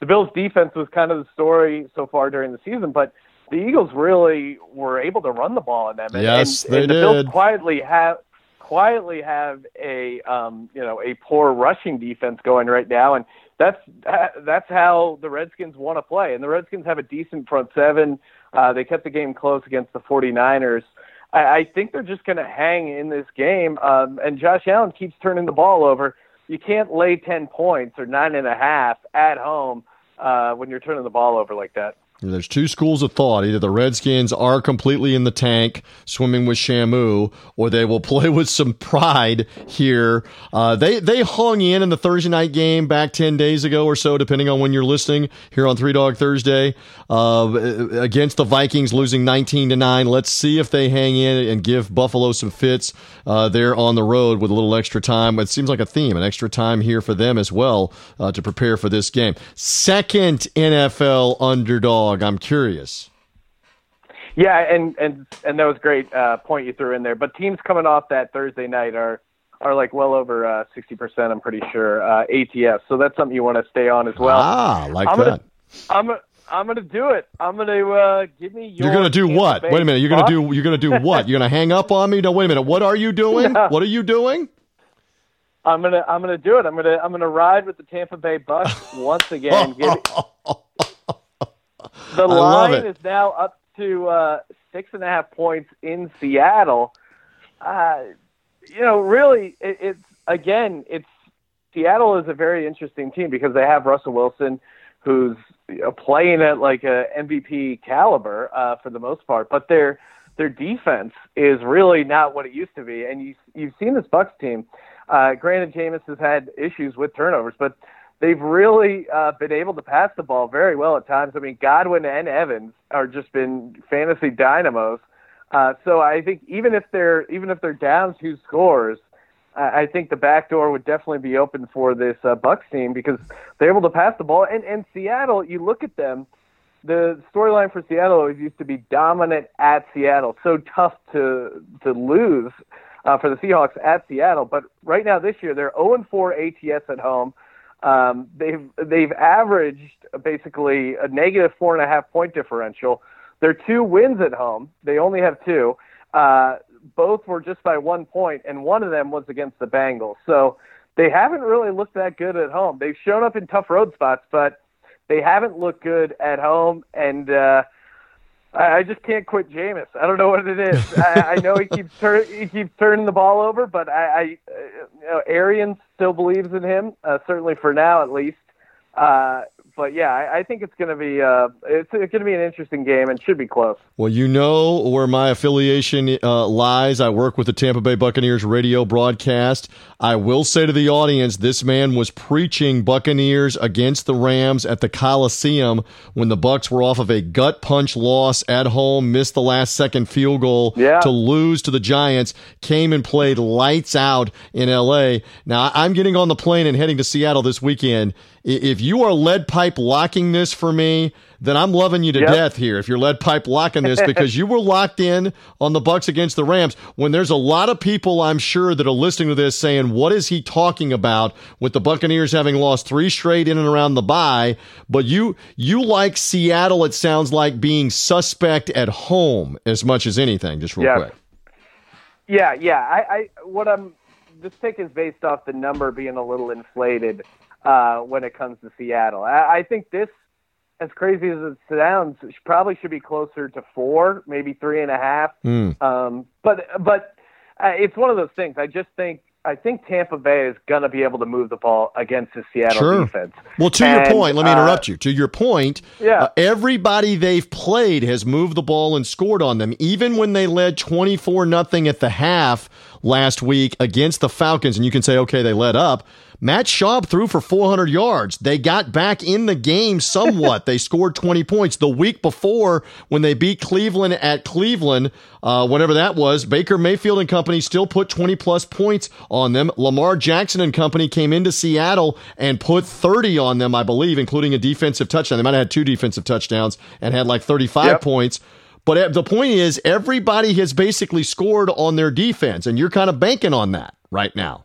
the Bills' defense was kind of the story so far during the season. But the Eagles really were able to run the ball on them. And, yes, and, they and the did. Bills quietly have quietly have a um, you know a poor rushing defense going right now, and that's that's how the Redskins want to play. And the Redskins have a decent front seven. Uh, they kept the game close against the 49ers. I, I think they're just going to hang in this game. Um, and Josh Allen keeps turning the ball over. You can't lay 10 points or nine and a half at home uh, when you're turning the ball over like that. There's two schools of thought. Either the Redskins are completely in the tank, swimming with Shamu, or they will play with some pride here. Uh, they they hung in in the Thursday night game back ten days ago or so, depending on when you're listening here on Three Dog Thursday, uh, against the Vikings, losing 19 to nine. Let's see if they hang in and give Buffalo some fits uh, there on the road with a little extra time. It seems like a theme, an extra time here for them as well uh, to prepare for this game. Second NFL underdog I'm curious. Yeah, and and and that was great uh, point you threw in there. But teams coming off that Thursday night are are like well over uh, sixty uh, percent. I'm pretty sure uh, ATS. So that's something you want to stay on as well. Ah, like I'm that. Gonna, I'm I'm gonna do it. I'm gonna uh, give me your. You're gonna do what? Wait a minute. You're gonna do. You're gonna do what? You're gonna hang up on me? No, wait a minute. What are you doing? No. What are you doing? I'm gonna I'm gonna do it. I'm gonna I'm gonna ride with the Tampa Bay Bucks once again. Give the line is now up to uh, six and a half points in Seattle. Uh, you know, really, it, it's again, it's Seattle is a very interesting team because they have Russell Wilson, who's playing at like a MVP caliber uh, for the most part, but their their defense is really not what it used to be. And you you've seen this Bucks team. Uh, granted, Jameis has had issues with turnovers, but they've really uh, been able to pass the ball very well at times. I mean, Godwin and Evans are just been fantasy dynamos. Uh, so I think even if they're even if they're down two scores, uh, I think the back door would definitely be open for this uh, Bucks team because they're able to pass the ball. And and Seattle, you look at them. The storyline for Seattle always used to be dominant at Seattle, so tough to to lose uh, for the Seahawks at Seattle. But right now, this year, they're 0 4 ATS at home. Um, they've they've averaged basically a negative four and a half point differential. Their two wins at home, they only have two. Uh, both were just by one point, and one of them was against the Bengals. So they haven't really looked that good at home. They've shown up in tough road spots, but they haven't looked good at home. And uh, I, I just can't quit Jameis. I don't know what it is. I, I know he keeps tur- he keeps turning the ball over, but I, I uh, you know, Arians still believes in him, uh, certainly for now at least. Uh, but yeah, I, I think it's going to be uh, it's, it's going to be an interesting game and should be close. Well, you know where my affiliation uh, lies. I work with the Tampa Bay Buccaneers radio broadcast. I will say to the audience, this man was preaching Buccaneers against the Rams at the Coliseum when the Bucks were off of a gut punch loss at home, missed the last second field goal yeah. to lose to the Giants. Came and played lights out in L.A. Now I'm getting on the plane and heading to Seattle this weekend. If you are lead pipe locking this for me, then I'm loving you to yep. death here. If you're lead pipe locking this because you were locked in on the Bucks against the Rams when there's a lot of people I'm sure that are listening to this saying, what is he talking about with the Buccaneers having lost three straight in and around the bye? But you, you like Seattle, it sounds like being suspect at home as much as anything, just real yeah. quick. Yeah. Yeah. I, I, what I'm, this pick is based off the number being a little inflated uh, when it comes to Seattle. I, I think this, as crazy as it sounds, probably should be closer to four, maybe three and a half. Mm. Um, but but uh, it's one of those things. I just think I think Tampa Bay is going to be able to move the ball against the Seattle sure. defense. Well, to and, your point, let me interrupt uh, you. To your point, yeah. Uh, everybody they've played has moved the ball and scored on them, even when they led twenty four nothing at the half last week against the Falcons. And you can say, okay, they let up. Matt Schaub threw for 400 yards. They got back in the game somewhat. they scored 20 points. The week before, when they beat Cleveland at Cleveland, uh, whatever that was, Baker Mayfield and company still put 20 plus points on them. Lamar Jackson and company came into Seattle and put 30 on them, I believe, including a defensive touchdown. They might have had two defensive touchdowns and had like 35 yep. points. But the point is, everybody has basically scored on their defense, and you're kind of banking on that right now.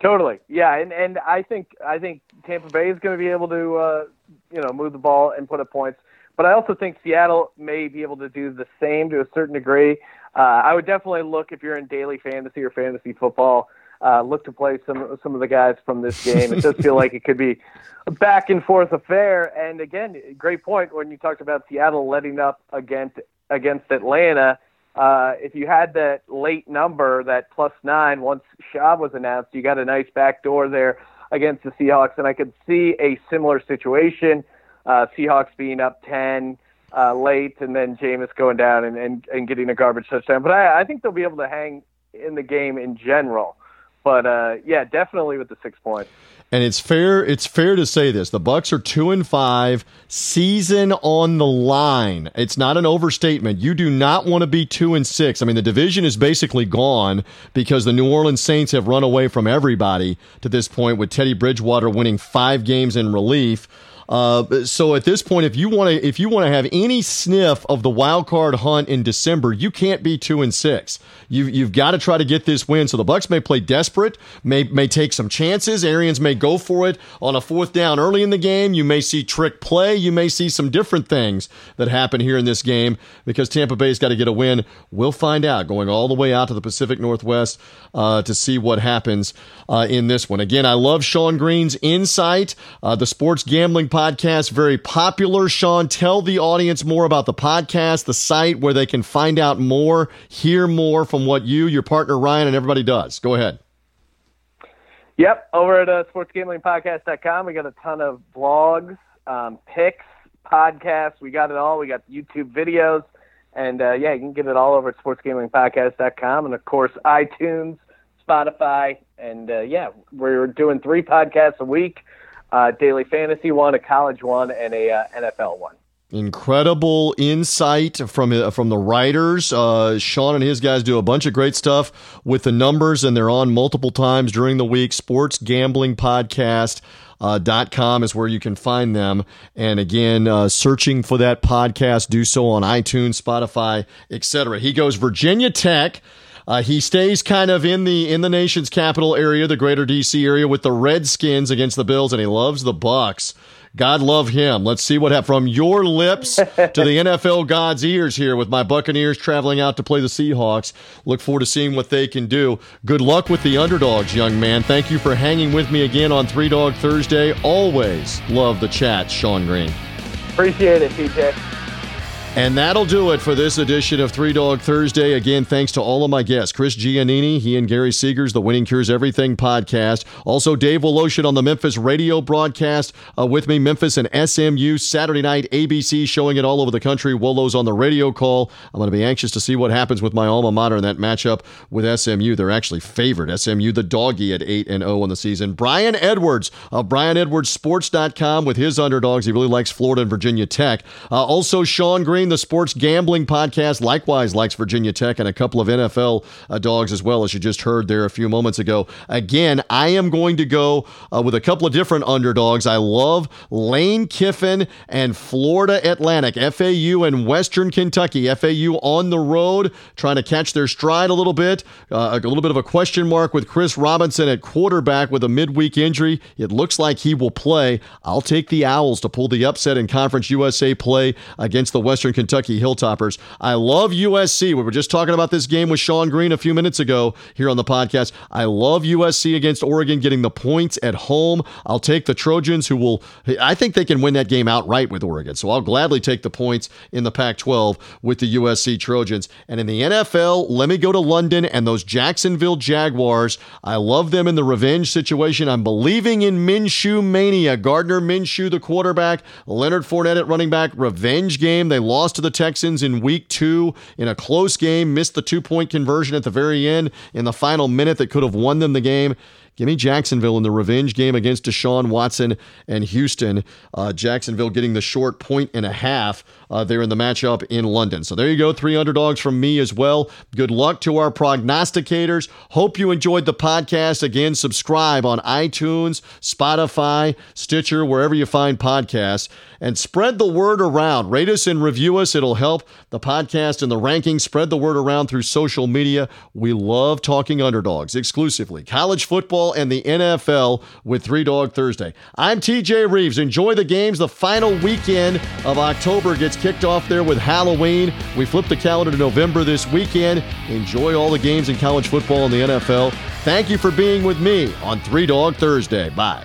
Totally, yeah, and and I think I think Tampa Bay is going to be able to uh, you know move the ball and put up points, but I also think Seattle may be able to do the same to a certain degree. Uh, I would definitely look if you're in daily fantasy or fantasy football, uh, look to play some some of the guys from this game. It does feel like it could be a back and forth affair. And again, great point when you talked about Seattle letting up against against Atlanta uh, if you had that late number, that plus nine, once Schaub was announced, you got a nice back door there against the Seahawks. And I could see a similar situation, uh, Seahawks being up 10 uh, late and then Jameis going down and, and, and getting a garbage touchdown. But I, I think they'll be able to hang in the game in general. But uh, yeah, definitely with the six points. And it's fair. It's fair to say this: the Bucks are two and five, season on the line. It's not an overstatement. You do not want to be two and six. I mean, the division is basically gone because the New Orleans Saints have run away from everybody to this point, with Teddy Bridgewater winning five games in relief. Uh, so at this point, if you want to, if you want to have any sniff of the wild card hunt in December, you can't be two and six. You, you've got to try to get this win. So the Bucks may play desperate, may may take some chances. Arians may go for it on a fourth down early in the game. You may see trick play. You may see some different things that happen here in this game because Tampa Bay's got to get a win. We'll find out. Going all the way out to the Pacific Northwest uh, to see what happens uh, in this one. Again, I love Sean Green's insight. Uh, the sports gambling podcast, very popular. Sean, tell the audience more about the podcast, the site where they can find out more, hear more from what you, your partner Ryan, and everybody does. Go ahead. Yep, over at uh, sportsgamblingpodcast.com, we got a ton of blogs, um, picks, podcasts. We got it all. We got YouTube videos. And uh, yeah, you can get it all over at sportsgamblingpodcast.com. And of course, iTunes, Spotify. And uh, yeah, we're doing three podcasts a week uh, daily fantasy one, a college one, and a uh, NFL one. Incredible insight from uh, from the writers. Uh, Sean and his guys do a bunch of great stuff with the numbers, and they're on multiple times during the week. Sports Gambling Podcast. Uh, com is where you can find them. And again, uh, searching for that podcast, do so on iTunes, Spotify, etc. He goes Virginia Tech. Uh, he stays kind of in the in the nation's capital area, the greater DC area, with the Redskins against the Bills, and he loves the Bucks. God love him. Let's see what happens from your lips to the NFL God's ears here with my Buccaneers traveling out to play the Seahawks. Look forward to seeing what they can do. Good luck with the underdogs, young man. Thank you for hanging with me again on Three Dog Thursday. Always love the chat, Sean Green. Appreciate it, TJ. And that'll do it for this edition of Three Dog Thursday. Again, thanks to all of my guests Chris Giannini, he and Gary Seegers, the Winning Cures Everything podcast. Also, Dave Woloshin on the Memphis radio broadcast uh, with me. Memphis and SMU Saturday night, ABC showing it all over the country. Wolo's on the radio call. I'm going to be anxious to see what happens with my alma mater in that matchup with SMU. They're actually favored. SMU, the doggy at 8 and 0 on the season. Brian Edwards of BrianEdwardsSports.com with his underdogs. He really likes Florida and Virginia Tech. Uh, also, Sean Green the Sports Gambling Podcast likewise likes Virginia Tech and a couple of NFL uh, dogs as well, as you just heard there a few moments ago. Again, I am going to go uh, with a couple of different underdogs. I love Lane Kiffin and Florida Atlantic, FAU and Western Kentucky. FAU on the road, trying to catch their stride a little bit. Uh, a little bit of a question mark with Chris Robinson at quarterback with a midweek injury. It looks like he will play. I'll take the Owls to pull the upset in Conference USA play against the Western Kentucky Hilltoppers. I love USC. We were just talking about this game with Sean Green a few minutes ago here on the podcast. I love USC against Oregon getting the points at home. I'll take the Trojans, who will, I think they can win that game outright with Oregon. So I'll gladly take the points in the Pac 12 with the USC Trojans. And in the NFL, let me go to London and those Jacksonville Jaguars. I love them in the revenge situation. I'm believing in Minshew mania. Gardner Minshew, the quarterback, Leonard Fournette at running back, revenge game. They lost lost to the Texans in week two in a close game, missed the two point conversion at the very end in the final minute that could have won them the game. Give me Jacksonville in the revenge game against Deshaun Watson and Houston. Uh, Jacksonville getting the short point and a half uh, there in the matchup in London. So there you go, three underdogs from me as well. Good luck to our prognosticators. Hope you enjoyed the podcast. Again, subscribe on iTunes, Spotify, Stitcher, wherever you find podcasts, and spread the word around. Rate us and review us. It'll help the podcast and the rankings. Spread the word around through social media. We love talking underdogs exclusively. College football and the NFL with Three Dog Thursday. I'm TJ Reeves. Enjoy the games. The final weekend of October gets kicked off there with Halloween. We flip the calendar to November this weekend. Enjoy all the games in college football and the NFL. Thank you for being with me on Three Dog Thursday. Bye.